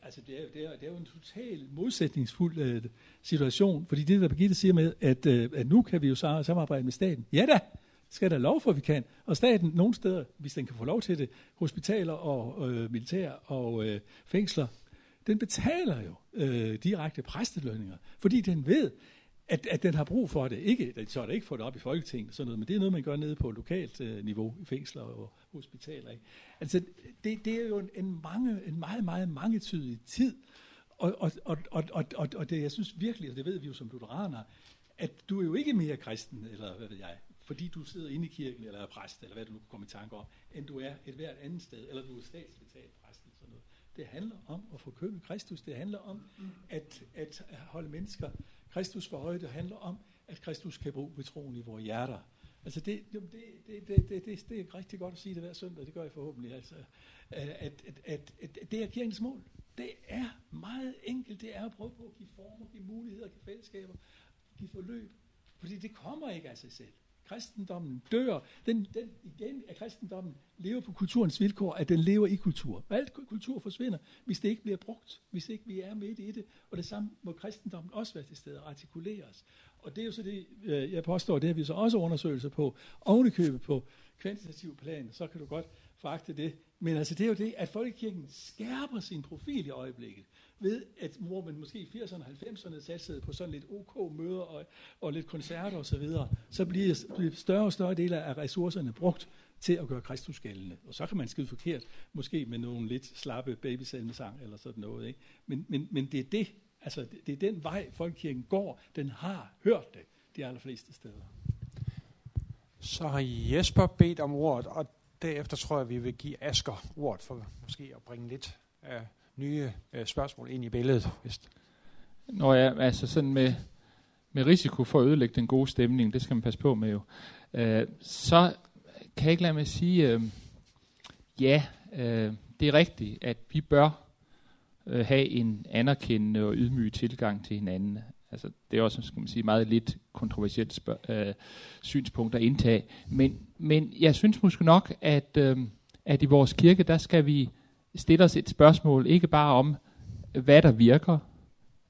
Altså, det er, det, er, det er jo en total modsætningsfuld øh, situation, fordi det, der Birgitte siger med, at, øh, at nu kan vi jo samarbejde med staten. Ja da, skal der lov for, at vi kan. Og staten, nogle steder, hvis den kan få lov til det, hospitaler og øh, militær og øh, fængsler, den betaler jo øh, direkte præstelønninger, fordi den ved, at, at den har brug for det. Ikke, så er det ikke fået det op i Folketinget, sådan noget, men det er noget, man gør nede på lokalt øh, niveau i fængsler og hospitaler. Ikke? Altså, det, det er jo en, en, mange, en meget, meget mangetydig tid, og, og, og, og, og, og, og det, jeg synes virkelig, og det ved vi jo som lutheraner, at du er jo ikke mere kristen, eller hvad ved jeg, fordi du sidder inde i kirken, eller er præst, eller hvad du nu kan komme i tanke om, end du er et hvert andet sted, eller du er statsbetalt præst, eller sådan noget. Det handler om at få Kristus. Det handler om at, at holde mennesker Kristus for højde. Det handler om, at Kristus kan bruge troen i vores hjerter. Altså det, det, det, det, det, det, det er rigtig godt at sige det hver søndag, det gør jeg forhåbentlig. Altså, at, at, at, at, at det er kirkens mål. Det er meget enkelt. Det er at prøve på at give former, give muligheder, give fællesskaber, give forløb. Fordi det kommer ikke af sig selv. Kristendommen dør. Den, den igen er kristendommen lever på kulturens vilkår, at den lever i kultur. Alt kultur forsvinder, hvis det ikke bliver brugt, hvis ikke vi er midt i det. Og det samme må kristendommen også være til stede og artikuleres. Og det er jo så det, øh, jeg påstår, det har vi så også undersøgelser på, ovenikøbet på kvantitativ plan, så kan du godt foragte det. Men altså det er jo det, at folkekirken skærper sin profil i øjeblikket ved, at mor, men måske i 80'erne og 90'erne satsede på sådan lidt OK-møder og, og lidt koncerter osv., så, videre, så bliver, bliver større og større dele af ressourcerne brugt til at gøre Kristus gældende. Og så kan man skrive forkert, måske med nogle lidt slappe babysalmesang eller sådan noget. Ikke? Men, men, men det er det, altså det, det er den vej, folkekirken går. Den har hørt det de allerfleste steder. Så har Jesper bedt om ordet, og derefter tror jeg, vi vil give Asker ordet for måske at bringe lidt af nye øh, spørgsmål ind i billedet. Hvis Når jeg, altså sådan med, med risiko for at ødelægge den gode stemning, det skal man passe på med jo, øh, så kan jeg ikke lade mig sige, øh, ja, øh, det er rigtigt, at vi bør øh, have en anerkendende og ydmyg tilgang til hinanden. Altså, det er også skal man sige, meget lidt kontroversielt spørg- øh, synspunkt at indtage. Men, men jeg synes måske nok, at, øh, at i vores kirke, der skal vi stille os et spørgsmål, ikke bare om, hvad der virker,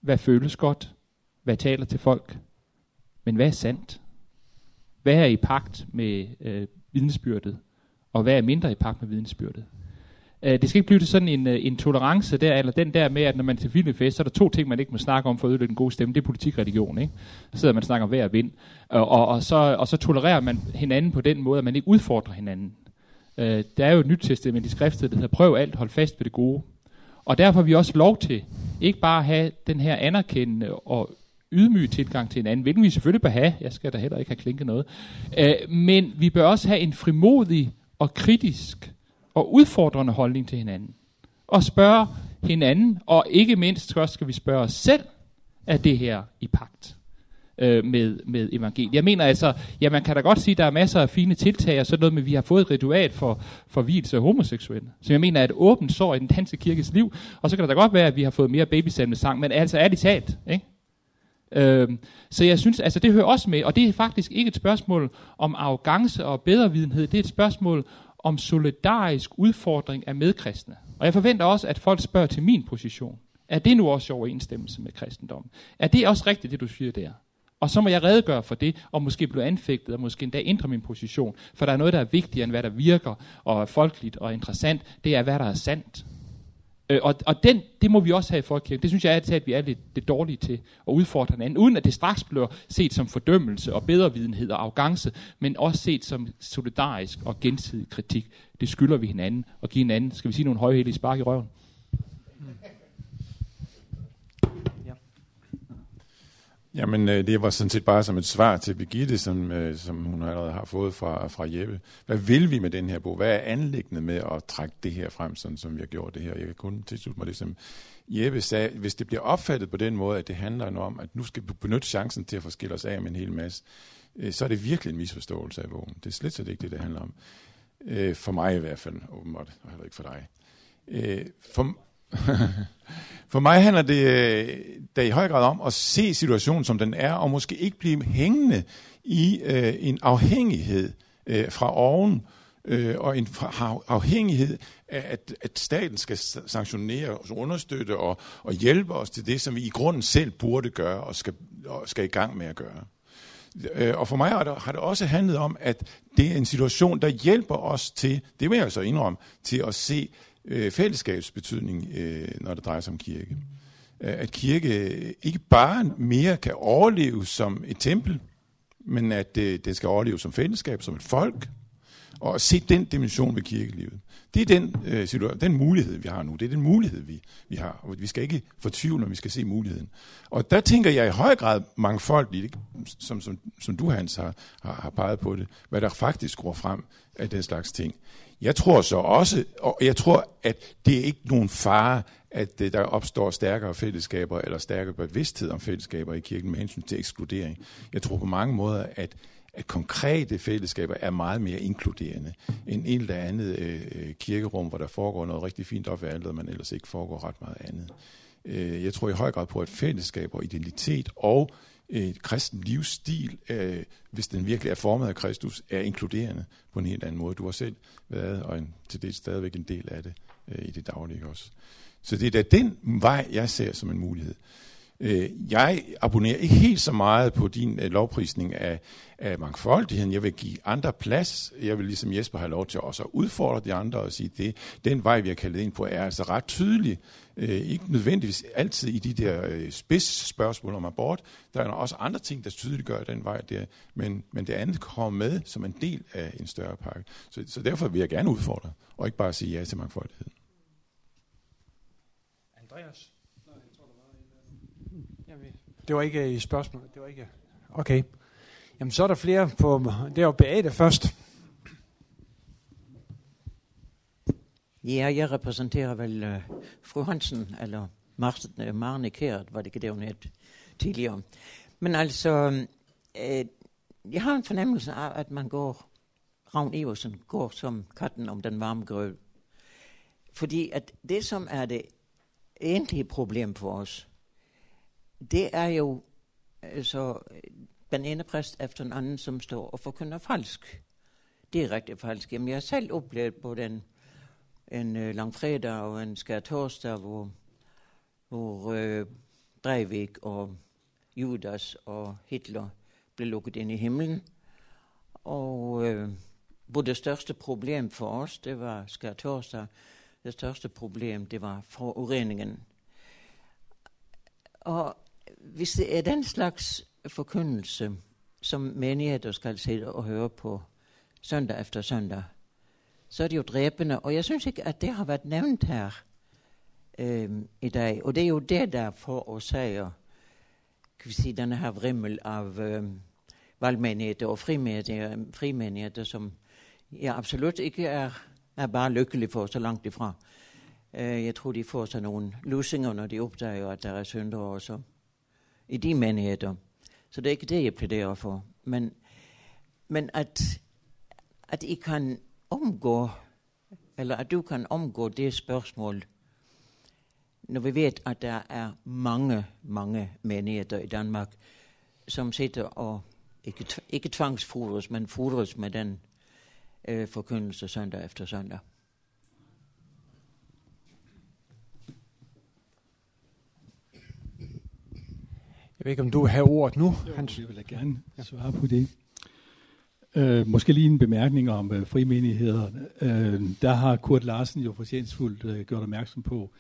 hvad føles godt, hvad taler til folk, Men hvad er sandt? Hvad er i pagt med øh, vidensbyrdet? Og hvad er mindre i pagt med vidensbyrdet? Øh, det skal ikke blive til sådan en, øh, en tolerance der, eller den der med, at når man til filmfest, så er der to ting, man ikke må snakke om for at ødelægge den gode stemme. Det er politik og religion. Ikke? Så sidder man og snakker om hver vind. Og, og, og, så, og så tolererer man hinanden på den måde, at man ikke udfordrer hinanden. Øh, der er jo et nyt testament i skriftet, der hedder, prøv alt, hold fast ved det gode. Og derfor har vi også lov til, ikke bare at have den her anerkendende og ydmyg tilgang til hinanden, hvilken vi selvfølgelig bør have, jeg skal da heller ikke have klinket noget, øh, men vi bør også have en frimodig og kritisk og udfordrende holdning til hinanden. Og spørge hinanden, og ikke mindst også skal vi spørge os selv, er det her i pagt øh, med, med evangeliet. Jeg mener altså, ja, man kan da godt sige, at der er masser af fine tiltag og sådan noget, men vi har fået et ritual for, for hvilelse af homoseksuelle, som jeg mener er et åbent sår i den danske kirkes liv, og så kan det da godt være, at vi har fået mere babysalme sang, men altså er det talt, ikke? Øhm, så jeg synes, altså det hører også med, og det er faktisk ikke et spørgsmål om arrogance og bedrevidenhed, det er et spørgsmål om solidarisk udfordring af medkristne. Og jeg forventer også, at folk spørger til min position. Er det nu også i overensstemmelse med kristendommen? Er det også rigtigt, det du siger der? Og så må jeg redegøre for det, og måske blive anfægtet, og måske endda ændre min position. For der er noget, der er vigtigere end hvad der virker, og er folkeligt og interessant. Det er, hvad der er sandt. Øh, og og den, det må vi også have i folkekirken. Det synes jeg er, at vi er lidt, lidt dårlige til at udfordre hinanden, uden at det straks bliver set som fordømmelse og bedrevidenhed og arrogance, men også set som solidarisk og gensidig kritik. Det skylder vi hinanden og give hinanden, skal vi sige, nogle højhældige spark i røven. Mm. Jamen, øh, det var sådan set bare som et svar til Birgitte, som, øh, som hun allerede har fået fra, fra Jeppe. Hvad vil vi med den her bog? Hvad er anlæggende med at trække det her frem, sådan som vi har gjort det her? Jeg kan kun tilslutte mig det, som Jeppe sagde. Hvis det bliver opfattet på den måde, at det handler om, at nu skal vi benytte chancen til at forskille os af med en hel masse, øh, så er det virkelig en misforståelse af bogen. Det er slet ikke det, det handler om. For mig i hvert fald, åbenbart, og heller ikke for dig. For, For mig handler det øh, da i høj grad om at se situationen, som den er, og måske ikke blive hængende i øh, en afhængighed øh, fra oven, øh, og en afhængighed af, at, at staten skal sanktionere os, understøtte og, og hjælpe os til det, som vi i grunden selv burde gøre og skal, og skal i gang med at gøre. Øh, og for mig har det, har det også handlet om, at det er en situation, der hjælper os til, det vil jeg så indrømme, til at se øh, fællesskabsbetydning, øh, når det drejer sig om kirke. Øh, at kirke ikke bare mere kan overleve som et tempel, men at øh, det skal overleve som fællesskab, som et folk, og se den dimension ved kirkelivet. Det er den, øh, den mulighed, vi har nu. Det er den mulighed, vi, vi har. Og vi skal ikke fortvivle, når vi skal se muligheden. Og der tænker jeg i høj grad mangfoldigt, som, som, som du, Hans, har, har, har peget på det, hvad der faktisk går frem af den slags ting. Jeg tror så også, og jeg tror, at det er ikke nogen fare, at øh, der opstår stærkere fællesskaber eller stærkere bevidsthed om fællesskaber i kirken med hensyn til ekskludering. Jeg tror på mange måder, at at konkrete fællesskaber er meget mere inkluderende end en eller andet øh, øh kirkerum, hvor der foregår noget rigtig fint op ved alt, men ellers ikke foregår ret meget andet. Øh, jeg tror i høj grad på, at fællesskaber, identitet og et kristen livsstil, øh, hvis den virkelig er formet af Kristus, er inkluderende på en helt anden måde. Du har selv været, og en, til det stadigvæk en del af det øh, i det daglige også. Så det er da den vej, jeg ser som en mulighed. Øh, jeg abonnerer ikke helt så meget på din øh, lovprisning af, af mangfoldigheden. Jeg vil give andre plads. Jeg vil ligesom Jesper have lov til også at udfordre de andre og sige, det den vej, vi har kaldet ind på, er altså ret tydelig. Øh, ikke nødvendigvis altid i de der øh, spids spørgsmål om abort. Der er også andre ting, der tydeligt gør den vej der. Men, men det andet kommer med som en del af en større pakke. Så, så derfor vil jeg gerne udfordre, og ikke bare sige ja til mangfoldigheden. Andreas? Det var ikke i spørgsmål. Det var ikke... Okay. Jamen, så er der flere på... Det var Beate først. Ja, jeg repræsenterer vel uh, fru Hansen, eller Martin, uh, øh, Marne Kært, var det ikke det, hun hed tidligere. Men altså, uh, jeg har en fornemmelse af, at man går, Ravn Eversen går som katten om den varme grød. Fordi at det, som er det egentlige problem for os, det er jo altså, den ene præst efter den anden, som står og forkynder falsk. Det er rigtig falsk. Jamen, jeg har selv oplevet på den en uh, langfredag og en skær torsdag, hvor, hvor uh, Breivik og Judas og Hitler blev lukket ind i himlen. Og øh, hvor det største problem for os, det var skærtorsdag, det største problem, det var forureningen. Og hvis det er den slags forkyndelse, som menigheder skal sidde og høre på søndag efter søndag, så er det jo dræbende. Og jeg synes ikke, at det har været nævnt her øh, i dag. Og det er jo det, der forårsager kan vi sige, den her vrimmel af øh, valgmenigheder og frimenigheder, frimenigheder, som jeg absolut ikke er, er bare lykkelig for så langt ifra. Øh, jeg tror, de får sig nogle lusinger, når de opdager, at der er synder også i de menigheder. Så det er ikke det, jeg plæderer for. Men, men at, at I kan omgå, eller at du kan omgå det spørgsmål, når vi ved, at der er mange, mange menigheder i Danmark, som sitter og ikke, ikke tvangsfodres, men fodres med den øh, forkyndelse søndag efter søndag. Jeg ved ikke, om du har ordet nu, jo, Hans. Jeg vil da gerne svare på det. Øh, måske lige en bemærkning om øh, frimenigheder. Øh, der har Kurt Larsen jo fortjensfuldt øh, gjort opmærksom på,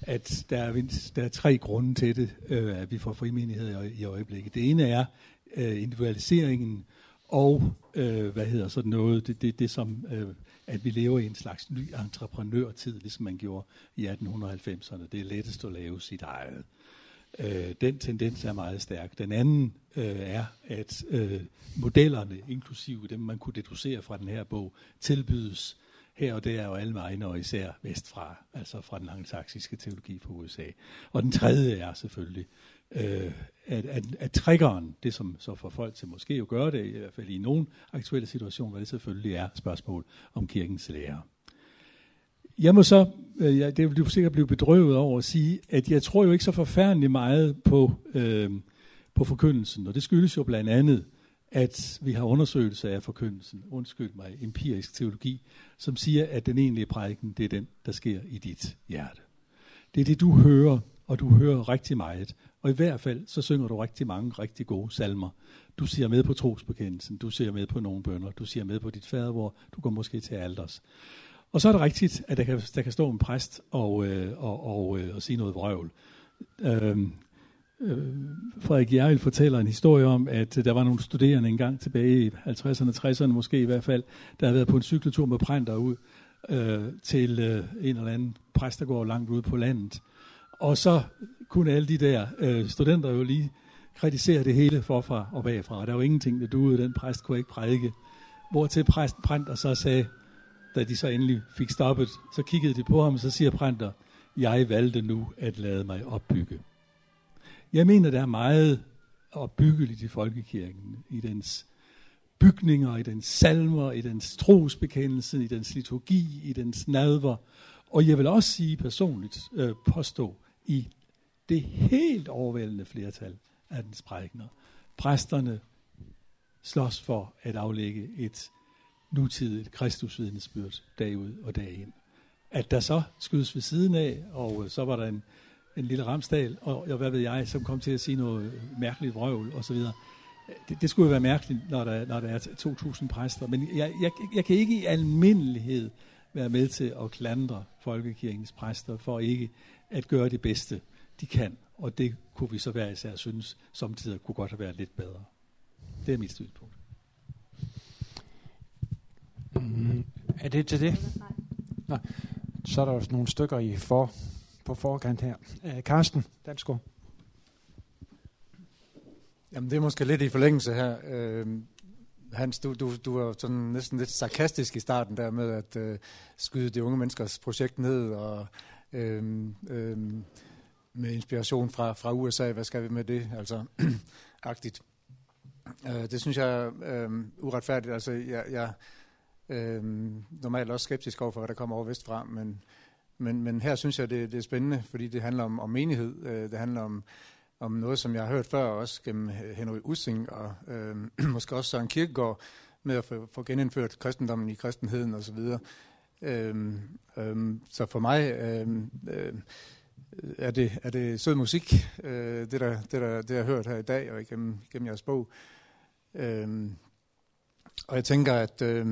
at der er, der er tre grunde til det, øh, at vi får frimenigheder i, i øjeblikket. Det ene er øh, individualiseringen, og øh, hvad hedder sådan noget, det, det, det som, øh, at vi lever i en slags ny entreprenørtid, ligesom man gjorde i 1890'erne. Det er lettest at lave sit eget. Øh, Øh, den tendens er meget stærk. Den anden øh, er, at øh, modellerne, inklusive dem, man kunne deducere fra den her bog, tilbydes her og der og alle vegne, og især vestfra, altså fra den anglosaksiske teologi fra USA. Og den tredje er selvfølgelig, øh, at, at, at triggeren, det som så får folk til måske at gøre det, i hvert fald i nogle aktuelle situationer, det selvfølgelig er spørgsmål om kirkens lære. Jeg må så, øh, jeg, det vil du sikkert blive bedrøvet over at sige, at jeg tror jo ikke så forfærdeligt meget på, øh, på forkyndelsen, og det skyldes jo blandt andet, at vi har undersøgelser af forkyndelsen, undskyld mig, empirisk teologi, som siger, at den egentlige prædiken, det er den, der sker i dit hjerte. Det er det, du hører, og du hører rigtig meget. Og i hvert fald, så synger du rigtig mange rigtig gode salmer. Du siger med på trosbekendelsen, du siger med på nogle bønder, du siger med på dit fadervor, du går måske til alders. Og så er det rigtigt, at der kan, der kan stå en præst og, øh, og, og, øh, og sige noget vrøvl. Øhm, øh, Frederik Jerl fortæller en historie om, at der var nogle studerende engang tilbage i 50'erne, 60'erne måske i hvert fald, der havde været på en cykletur med prænter ud øh, til øh, en eller anden præst, der går langt ud på landet. Og så kunne alle de der øh, studenter jo lige kritisere det hele forfra og bagfra. Og der var ingenting, der duede. Den præst kunne ikke prædike. Hvortil præsten Prænter så sagde, da de så endelig fik stoppet, så kiggede de på ham, og så siger Printer, jeg valgte nu at lade mig opbygge. Jeg mener, der er meget opbyggeligt i folkekirken, i dens bygninger, i dens salmer, i dens trosbekendelse, i dens liturgi, i dens nadver. Og jeg vil også sige personligt, øh, påstå, i det helt overvældende flertal af dens prædikner. Præsterne slås for at aflægge et nutidigt kristusvidnesbyrd dag ud og dag ind. At der så skydes ved siden af, og øh, så var der en en lille ramsdal, og, og hvad ved jeg, som kom til at sige noget mærkeligt vrøvl og så videre. Det, det skulle jo være mærkeligt, når der, når der er 2.000 præster, men jeg, jeg, jeg kan ikke i almindelighed være med til at klandre folkekirkens præster for ikke at gøre det bedste, de kan. Og det kunne vi så være især synes, samtidig kunne godt have været lidt bedre. Det er mit synspunkt. Mm, er det til det? Nej. Så er der også nogle stykker i for på forkant her. Øh, Karsten, Dansko. Jamen, det er måske lidt i forlængelse her. Øh, Hans, du, du, du var sådan næsten lidt sarkastisk i starten der med at øh, skyde de unge menneskers projekt ned og øh, øh, med inspiration fra, fra USA. Hvad skal vi med det? Altså, agtigt. Øh, det synes jeg er øh, uretfærdigt. Altså, jeg, jeg øh, normalt også skeptisk over for, hvad der kommer over vestfra, men men, men her synes jeg, det, det er spændende, fordi det handler om, om menighed. Øh, det handler om, om noget, som jeg har hørt før, også gennem Henry Ussing og øh, måske også Søren Kierkegaard, med at få, få genindført kristendommen i kristenheden osv. Øh, øh, så for mig øh, øh, er, det, er det sød musik, øh, det, der, det, der, det jeg har hørt her i dag og igennem, igennem jeres bog. Øhm, og jeg tænker, at, Øh,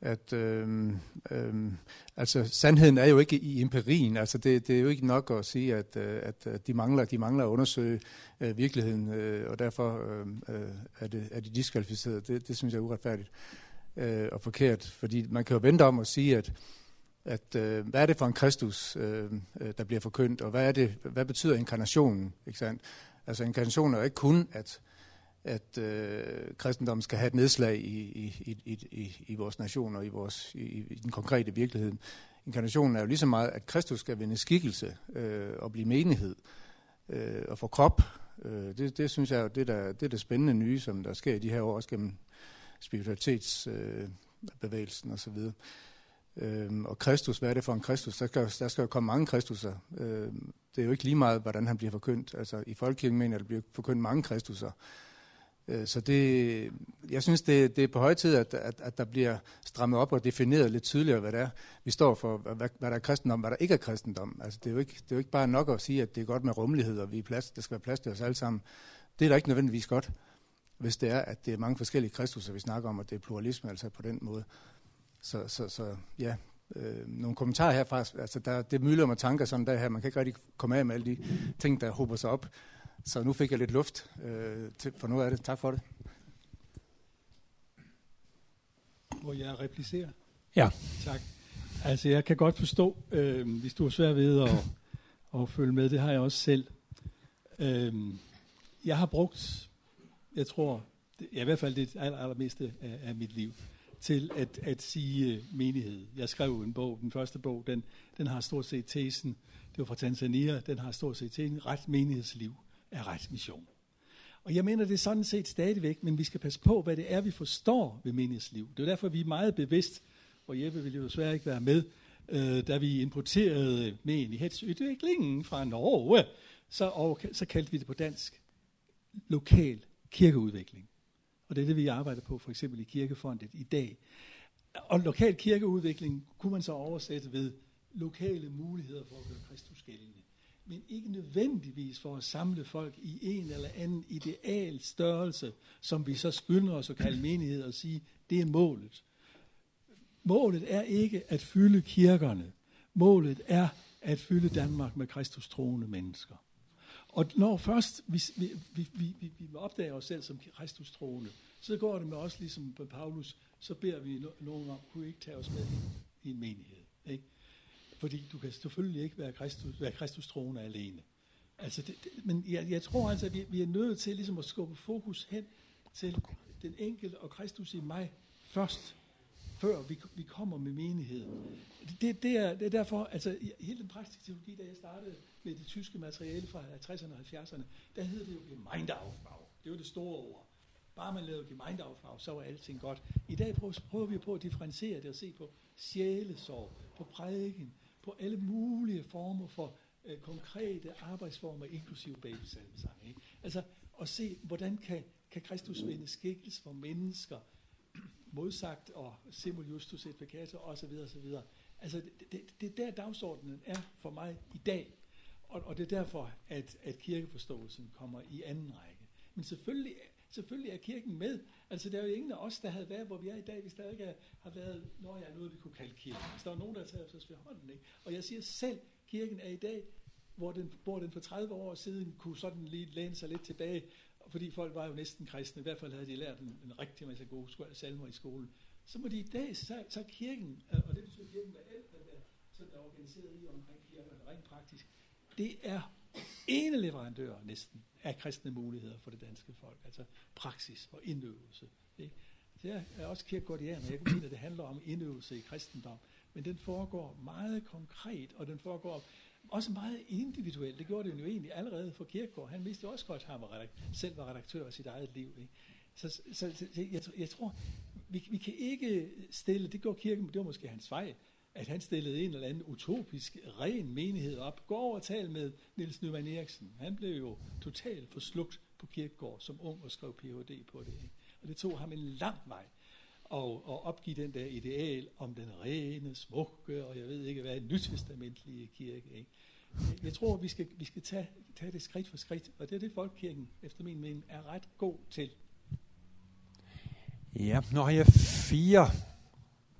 at øh, øh, altså, sandheden er jo ikke i empirien. Altså, det, det er jo ikke nok at sige, at, øh, at de, mangler, de mangler at undersøge øh, virkeligheden, øh, og derfor øhm, øh, er, det, er de diskvalificerede. Det, det synes jeg er uretfærdigt øh, og forkert, fordi man kan jo vente om at sige, at at øh, hvad er det for en Kristus, øh, øh der bliver forkyndt, og hvad, er det, hvad betyder inkarnationen? Ikke sandt? Altså inkarnationen er jo ikke kun, at, at øh, kristendommen skal have et nedslag i, i, i, i, i vores nation og i, vores, i, i den konkrete virkelighed. Inkarnationen er jo lige så meget, at Kristus skal vende skikkelse øh, og blive menighed øh, og få krop. Øh, det, det synes jeg er det, der, det er det spændende nye, som der sker i de her år, også gennem spiritualitetsbevægelsen øh, osv. Øhm, og Kristus, hvad er det for en Kristus? Der skal, der skal jo komme mange Kristuser. Øhm, det er jo ikke lige meget, hvordan han bliver forkyndt. Altså i folkekirken mener jeg, at der bliver forkyndt mange Kristuser. Øh, så det, jeg synes, det, det er på høj tid, at, at, at der bliver strammet op og defineret lidt tydeligere, hvad det er, vi står for, hvad, hvad der er kristendom, hvad der ikke er kristendom. Altså, det, er jo ikke, det er jo ikke bare nok at sige, at det er godt med rummelighed, og vi er plads, der skal være plads til os alle sammen. Det er da ikke nødvendigvis godt, hvis det er, at det er mange forskellige kristuser, vi snakker om, og det er pluralisme, altså på den måde. Så, så, så ja, øh, nogle kommentarer herfra. Altså, der, det mylder med tanker sådan der her. Man kan ikke rigtig komme af med alle de ting, der hober sig op. Så nu fik jeg lidt luft øh, til, for noget af det. Tak for det. Må jeg replicere? Ja. Tak. Altså, jeg kan godt forstå, øh, hvis du er svær ved at, at følge med. Det har jeg også selv. Øh, jeg har brugt, jeg tror, det, ja, i hvert fald det aller, allermeste af, af mit liv, til at, at sige menighed. Jeg skrev en bog, den første bog, den, den har stort set tesen, det var fra Tanzania, den har stort set tesen, ret menighedsliv er retsmission. Og jeg mener det er sådan set stadigvæk, men vi skal passe på, hvad det er, vi forstår ved menighedsliv. Det er derfor, vi er meget bevidst, og Jeppe ville jo desværre ikke være med, øh, da vi importerede menighedsudviklingen fra Norge, så, og, så kaldte vi det på dansk lokal kirkeudvikling. Og det er det, vi arbejder på, for eksempel i Kirkefondet i dag. Og lokal kirkeudvikling kunne man så oversætte ved lokale muligheder for at gøre Kristus gældende. Men ikke nødvendigvis for at samle folk i en eller anden ideal størrelse, som vi så skynder os at kalde menighed og sige, det er målet. Målet er ikke at fylde kirkerne. Målet er at fylde Danmark med Kristus troende mennesker. Og når først vi, vi, vi, vi, vi opdager os selv som Kristus troende, så går det med os ligesom på Paulus, så beder vi nogen om, kunne I ikke tage os med i en menighed? Ikke? Fordi du kan selvfølgelig ikke være Kristus, være Kristus troende alene. Altså det, det, men jeg, jeg tror altså, at vi, vi er nødt til ligesom at skubbe fokus hen til den enkelte og Kristus i mig først, før vi, vi kommer med menigheden. Det, det, er, det er derfor, altså hele den praktiske teologi, da jeg startede med det tyske materiale fra 60'erne og 70'erne, der hed det jo Gemeindeaufbau. Det var det store ord. Bare man lavede Gemeindeaufbau, så var alting godt. I dag prøver vi på at differentiere det og se på sjælesorg, på prædiken, på alle mulige former for øh, konkrete arbejdsformer, inklusive babysalmesang. Ikke? Altså at se, hvordan kan, kan Kristus vende skikkelse for mennesker, modsagt og simul justus et peccator osv. osv. Altså det, det, det er der dagsordenen er for mig i dag. Og, og det er derfor, at, at kirkeforståelsen kommer i anden række. Men selvfølgelig, selvfølgelig er kirken med. Altså der er jo ingen af os, der havde været, hvor vi er i dag, hvis der ikke har været, når jeg er noget, vi kunne kalde kirken. Hvis der er nogen, der har taget os ved hånden. Ikke? Og jeg siger selv, kirken er i dag, hvor den, hvor den for 30 år siden kunne sådan lige læne sig lidt tilbage, fordi folk var jo næsten kristne, i hvert fald havde de lært en, en rigtig masse gode salmer i skolen. Så må de i dag, så, så kirken, og det betyder kirken, der alt, der, der, sådan er organiseret i omkring kirken, rent praktisk, det er ene leverandør næsten af kristne muligheder for det danske folk, altså praksis og indøvelse. Ikke? Det er også kirkegårdianer, jeg mener, det handler om indøvelse i kristendom, men den foregår meget konkret, og den foregår også meget individuelt. Det gjorde det jo egentlig allerede for Kirkegaard. Han vidste jo også godt, at han var redaktør, selv var redaktør af sit eget liv. Ikke? Så, så, så jeg, jeg tror, vi, vi kan ikke stille, det går kirken, det var måske hans vej, at han stillede en eller anden utopisk ren menighed op. Gå over og tal med Niels Nyman Eriksen. Han blev jo totalt forslugt på kirkegård som ung og skrev Ph.D. på det. Ikke? Og det tog ham en lang vej at, at opgive den der ideal om den rene, smukke, og jeg ved ikke hvad, nytestamentlige kirke. Ikke? Jeg tror, vi skal, vi skal tage, tage det skridt for skridt, og det er det, Folkekirken, efter min mening, er ret god til. Ja, nu har jeg fire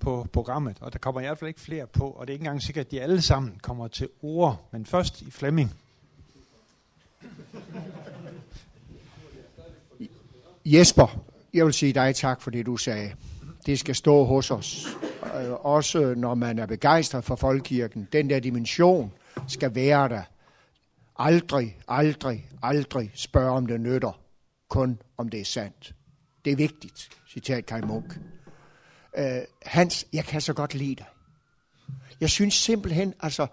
på programmet, og der kommer i hvert fald ikke flere på, og det er ikke engang sikkert, at de alle sammen kommer til ord, men først i Flemming. Jesper, jeg vil sige dig tak for det, du sagde. Det skal stå hos os. Øh, også når man er begejstret for folkekirken. Den der dimension skal være der. Aldrig, aldrig, aldrig spørg om det nytter. Kun om det er sandt. Det er vigtigt, citat Kai Munk øh, Hans, jeg kan så godt lide dig. Jeg synes simpelthen, altså,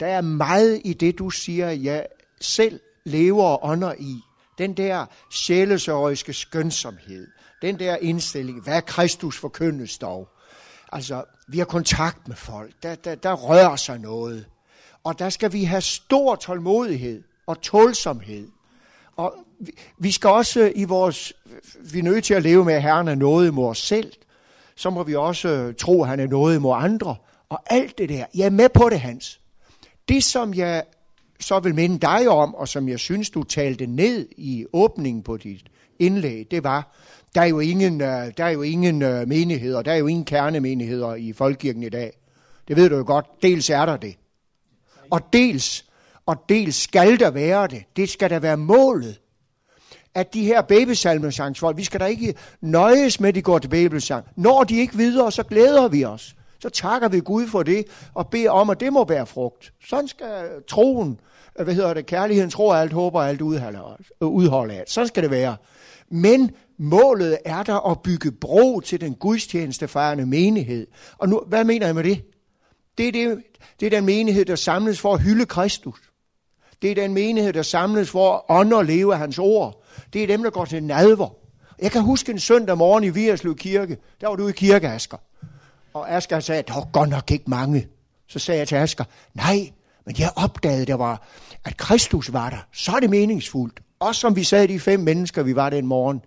der er meget i det, du siger, jeg selv lever og ånder i. Den der sjælesøjske skønsomhed. Den der indstilling. Hvad Kristus forkyndes dog? Altså, vi har kontakt med folk. Der, der, der rører sig noget. Og der skal vi have stor tålmodighed og tålsomhed. Og vi, vi skal også i vores... Vi er nødt til at leve med, at Herren er noget imod os selv. Så må vi også øh, tro, at han er noget imod andre. Og alt det der. Jeg er med på det, Hans. Det, som jeg så vil minde dig om, og som jeg synes, du talte ned i åbningen på dit indlæg, det var, der er jo ingen, øh, der er jo ingen øh, menigheder, der er jo ingen kernemenigheder i Folkekirken i dag. Det ved du jo godt. Dels er der det. Og dels, og dels skal der være det. Det skal der være målet. At de her babysalmesangsfolk, vi skal da ikke nøjes med, at de går til babelsang. Når de ikke videre, så glæder vi os. Så takker vi Gud for det, og beder om, at det må være frugt. Sådan skal troen, øh, hvad hedder det, kærligheden tror alt, håber alt, udholder alt. Øh, Sådan skal det være. Men målet er der at bygge bro til den gudstjenestefejrende menighed. Og nu, hvad mener jeg med det? Det er, det, det er den menighed, der samles for at hylde Kristus. Det er den menighed, der samles for at ånde og leve af hans ord. Det er dem, der går til nadver. Jeg kan huske en søndag morgen i Vierslev Kirke. Der var du i kirke, Asger. Og Asger sagde, at der var godt nok ikke mange. Så sagde jeg til Asger, nej, men jeg opdagede, der var, at Kristus var der. Så er det meningsfuldt. Også som vi sagde, de fem mennesker, vi var den morgen.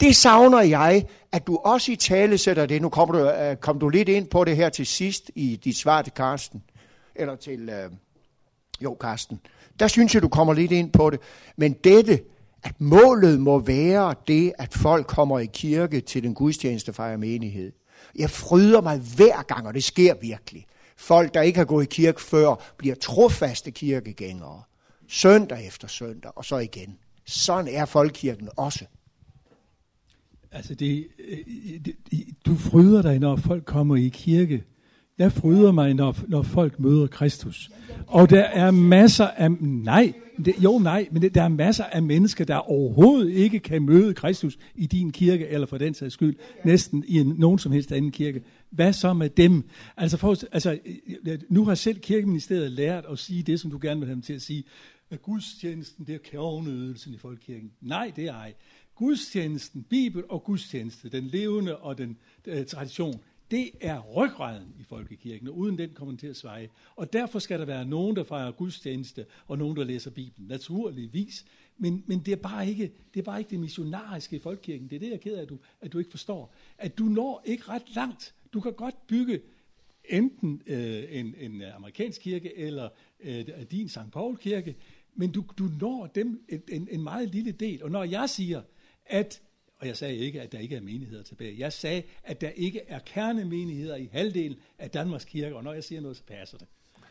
Det savner jeg, at du også i tale sætter det. Nu kommer du, øh, kom du lidt ind på det her til sidst i dit svar til Karsten. Eller til, øh, jo Karsten. Der synes jeg, du kommer lidt ind på det. Men dette, at målet må være det, at folk kommer i kirke til den gudstjenestefejre menighed. Jeg fryder mig hver gang, og det sker virkelig. Folk, der ikke har gået i kirke før, bliver trofaste kirkegængere. Søndag efter søndag, og så igen. Sådan er folkekirken også. Altså, det, øh, det, du fryder dig, når folk kommer i kirke. Jeg fryder mig, når, når folk møder Kristus. Og der er masser af... Nej, det, jo nej, men det, der er masser af mennesker, der overhovedet ikke kan møde Kristus i din kirke, eller for den sags skyld, næsten i en, nogen som helst anden kirke. Hvad så med dem? Altså, for, altså, nu har selv kirkeministeriet lært at sige det, som du gerne vil have dem til at sige, at gudstjenesten, det er kerneødelsen i folkekirken. Nej, det er ej. Gudstjenesten, Bibel og gudstjeneste, den levende og den øh, tradition, det er ryggraden i folkekirken, og uden den kommer den til at sveje. Og derfor skal der være nogen, der fejrer gudstjeneste, og nogen, der læser Bibelen, naturligvis. Men, men det, er bare ikke, det er bare ikke det missionariske i folkekirken. Det er det, jeg er ked af, at du, at du ikke forstår. At du når ikke ret langt. Du kan godt bygge enten øh, en, en amerikansk kirke, eller øh, din St. Paul kirke, men du, du når dem en, en, en meget lille del. Og når jeg siger, at og jeg sagde ikke, at der ikke er menigheder tilbage. Jeg sagde, at der ikke er kernemenigheder i halvdelen af Danmarks kirke, og når jeg siger noget, så passer det.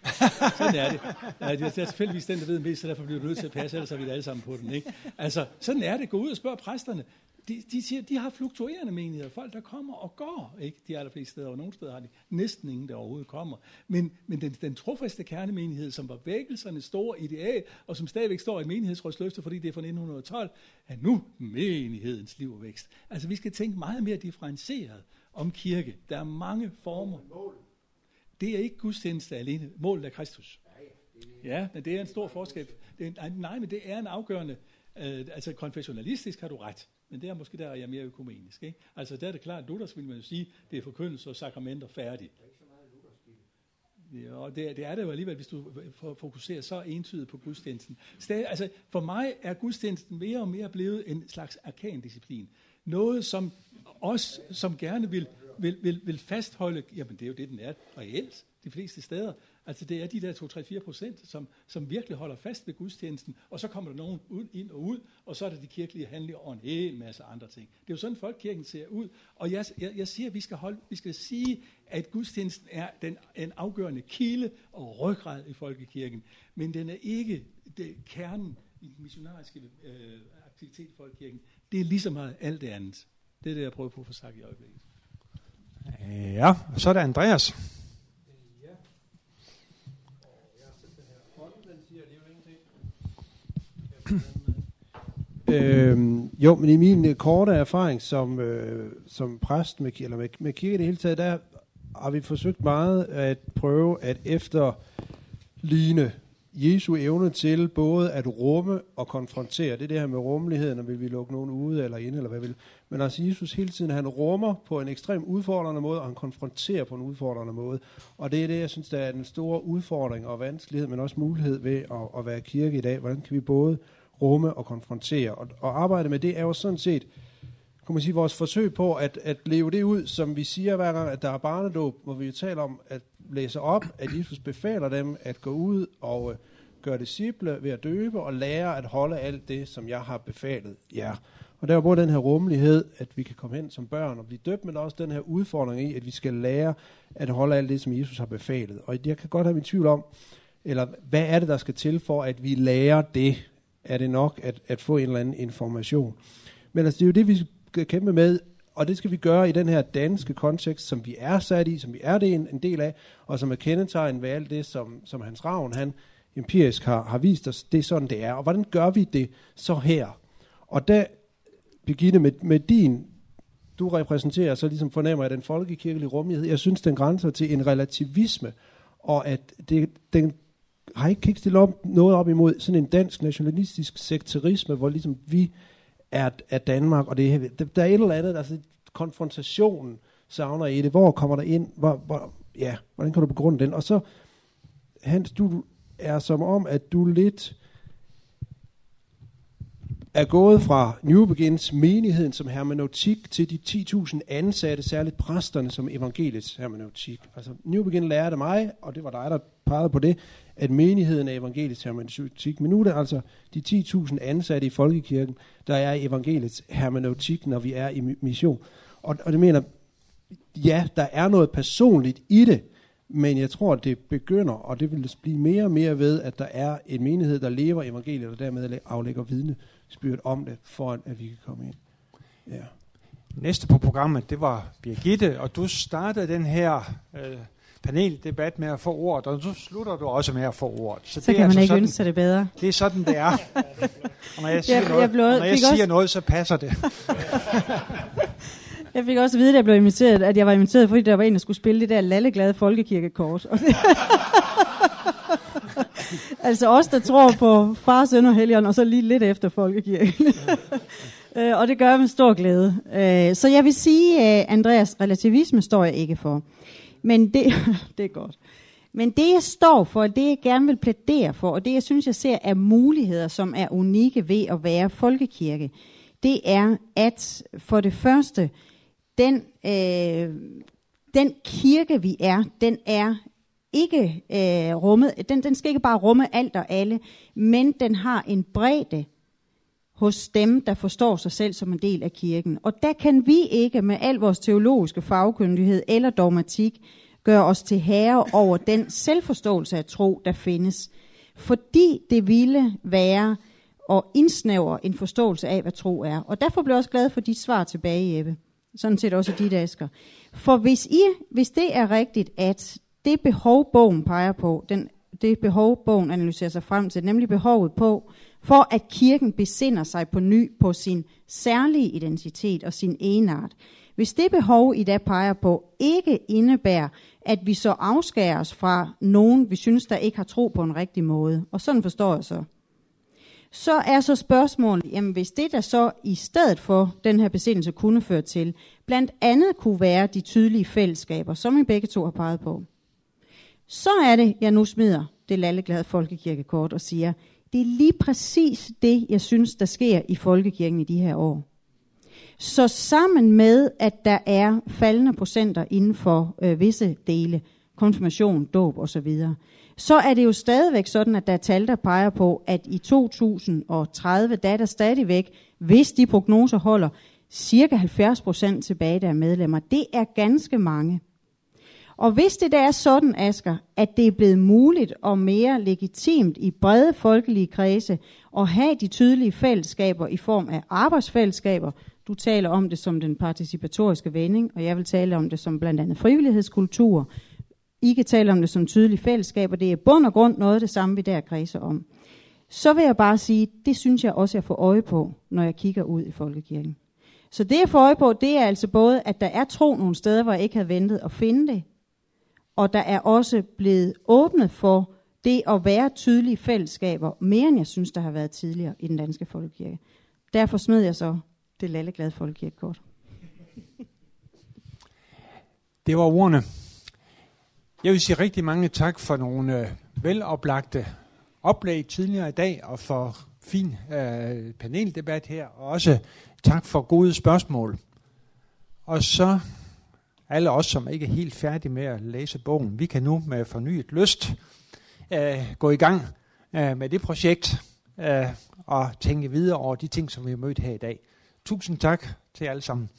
sådan er det. Det er selvfølgelig den, der ved mest, så derfor bliver du nødt til at passe, ellers er vi alle sammen på den. Ikke? Altså, sådan er det. Gå ud og spørg præsterne de, de siger, de har fluktuerende menigheder. Folk, der kommer og går. Ikke? De allerfleste steder, og nogle steder har de næsten ingen, der overhovedet kommer. Men, men den, den trofaste kernemenighed, som var vækkelsernes store ideal, og som stadigvæk står i menighedsrådsløfter, fordi det er fra 1912, er nu menighedens liv og vækst. Altså, vi skal tænke meget mere differentieret om kirke. Der er mange former. Det er ikke gudstjeneste alene. Målet er Kristus. Ja, men det er en stor forskel. Det er, nej, men det er en afgørende... Øh, altså konfessionalistisk har du ret. Men det er måske der, jeg er mere økumenisk. Ikke? Altså der er det klart, at Luthers vil man jo sige, det er forkyndelse og sakramenter færdigt. Ja, og det, det er det jo alligevel, hvis du fokuserer så entydigt på gudstjenesten. Stadig, altså, for mig er gudstjenesten mere og mere blevet en slags arkandisciplin. Noget, som os, som gerne vil vil, vil, vil fastholde, jamen det er jo det, den er reelt de fleste steder. Altså det er de der 2-3-4 procent, som, som virkelig holder fast ved gudstjenesten, og så kommer der nogen ud, ind og ud, og så er der de kirkelige handlinger og en hel masse andre ting. Det er jo sådan, folkekirken ser ud, og jeg, jeg, jeg siger, at vi skal, holde, vi skal sige, at gudstjenesten er den, en afgørende kilde og ryggrad i folkekirken, men den er ikke det, kernen i den missionariske øh, aktivitet i folkekirken. Det er lige så meget alt det andet. Det er det, jeg prøver på at få sagt i øjeblikket. Ja, så er der Andreas. Øhm, jo, men i min øh, korte erfaring som, øh, som præst med, eller med, med kirke i det hele taget, der har vi forsøgt meget at prøve at efterligne Jesu evne til både at rumme og konfrontere. Det er det her med rummeligheden, og vil vi lukke nogen ude eller ind, eller hvad vil. Men altså Jesus hele tiden, han rummer på en ekstrem udfordrende måde, og han konfronterer på en udfordrende måde. Og det er det, jeg synes, der er den store udfordring og vanskelighed, men også mulighed ved at, at være kirke i dag. Hvordan kan vi både rumme og konfrontere? Og, og arbejde med det er jo sådan set, kan man sige, vores forsøg på at, at leve det ud, som vi siger hver gang, at der er barnedåb, hvor vi jo taler om at læse op, at Jesus befaler dem at gå ud og øh, gøre disciple ved at døbe og lære at holde alt det, som jeg har befalet jer. Og der er både den her rummelighed, at vi kan komme hen som børn og blive døbt, men også den her udfordring i, at vi skal lære at holde alt det, som Jesus har befalet. Og jeg kan godt have min tvivl om, eller hvad er det, der skal til for, at vi lærer det? Er det nok at, at få en eller anden information? Men altså, det er jo det, vi skal kæmpe med, og det skal vi gøre i den her danske kontekst, som vi er sat i, som vi er det en, en del af, og som er kendetegnet ved alt det, som, som Hans Ravn, han empirisk har, har vist os, det er sådan, det er. Og hvordan gør vi det så her? Og der, Birgitte, med, med din, du repræsenterer, så ligesom fornemmer jeg den folkekirkelige rummelighed. Jeg synes, den grænser til en relativisme, og at det, den har ikke kigget stillet op, noget op imod sådan en dansk nationalistisk sekterisme, hvor ligesom vi er, er Danmark, og det, der, der er et eller andet, altså konfrontationen savner i det. Hvor kommer der ind? Hvor, hvor, ja, hvordan kan du begrunde den? Og så, Hans, du er som om, at du lidt er gået fra New Begins menigheden som hermeneutik til de 10.000 ansatte, særligt præsterne som evangeliets hermeneutik. Altså New Begin lærte mig, og det var dig, der pegede på det, at menigheden er evangeliets hermeneutik. Men nu er det altså de 10.000 ansatte i folkekirken, der er evangeliets hermeneutik, når vi er i mission. Og, og det mener, ja, der er noget personligt i det, men jeg tror, at det begynder, og det vil blive mere og mere ved, at der er en menighed, der lever evangeliet, og dermed aflægger vidnesbyrd om det, for at vi kan komme ind. Ja. Næste på programmet, det var Birgitte, og du startede den her øh, paneldebat med at få ordet, og så slutter du også med at få ordet. Så, så det kan man altså ikke sådan, ønske sig det bedre. Det er sådan, det er. og når jeg siger, jeg, noget, jeg blev, når jeg siger også... noget, så passer det. Jeg fik også at vide, at jeg blev inviteret, at jeg var inviteret, fordi der var en, der skulle spille det der lalleglade folkekirkekort. altså os, der tror på far, søn og helgen, og så lige lidt efter folkekirken. Øh, og det gør jeg med stor glæde. Øh, så jeg vil sige, at Andreas, relativisme står jeg ikke for. Men det, det er godt. Men det jeg står for, det jeg gerne vil plædere for, og det jeg synes, jeg ser er muligheder, som er unikke ved at være folkekirke, det er, at for det første, den, øh, den kirke, vi er, den er ikke øh, rummet, den, den skal ikke bare rumme alt og alle, men den har en bredde hos dem, der forstår sig selv som en del af kirken. Og der kan vi ikke med al vores teologiske fagkyndighed eller dogmatik gøre os til herre over den selvforståelse af tro, der findes. Fordi det ville være at indsnævre en forståelse af, hvad tro er. Og derfor blev jeg også glad for dit svar tilbage, Jeppe sådan set også dit Asger. For hvis, I, hvis det er rigtigt, at det behov, bogen peger på, den, det behov, bogen analyserer sig frem til, nemlig behovet på, for at kirken besinder sig på ny på sin særlige identitet og sin enart. Hvis det behov, I da peger på, ikke indebærer, at vi så afskærer os fra nogen, vi synes, der ikke har tro på en rigtig måde, og sådan forstår jeg så, så er så spørgsmålet, jamen hvis det der så i stedet for den her besindelse kunne føre til, blandt andet kunne være de tydelige fællesskaber, som I begge to har peget på, så er det, jeg nu smider det lalleglade folkekirkekort og siger, det er lige præcis det, jeg synes, der sker i folkekirken i de her år. Så sammen med, at der er faldende procenter inden for øh, visse dele, konfirmation, dåb osv., så er det jo stadigvæk sådan, at der er tal, der peger på, at i 2030, der er der stadigvæk, hvis de prognoser holder, cirka 70 procent tilbage, der er medlemmer. Det er ganske mange. Og hvis det der er sådan, Asker, at det er blevet muligt og mere legitimt i brede folkelige kredse at have de tydelige fællesskaber i form af arbejdsfællesskaber, du taler om det som den participatoriske vending, og jeg vil tale om det som blandt andet frivillighedskultur. I kan tale om det som tydelige fællesskaber. Det er bund og grund noget af det samme, vi der kredser om. Så vil jeg bare sige, det synes jeg også, jeg får øje på, når jeg kigger ud i folkekirken. Så det jeg får øje på, det er altså både, at der er tro nogle steder, hvor jeg ikke havde ventet at finde det, og der er også blevet åbnet for det at være tydelige fællesskaber, mere end jeg synes, der har været tidligere i den danske folkekirke. Derfor smed jeg så det lalleglade folkekirkekort. Det var ordene. Jeg vil sige rigtig mange tak for nogle øh, veloplagte oplæg tidligere i dag, og for fin øh, paneldebat her, og også tak for gode spørgsmål. Og så alle os, som ikke er helt færdige med at læse bogen, vi kan nu med fornyet lyst øh, gå i gang øh, med det projekt øh, og tænke videre over de ting, som vi har mødt her i dag. Tusind tak til jer alle sammen.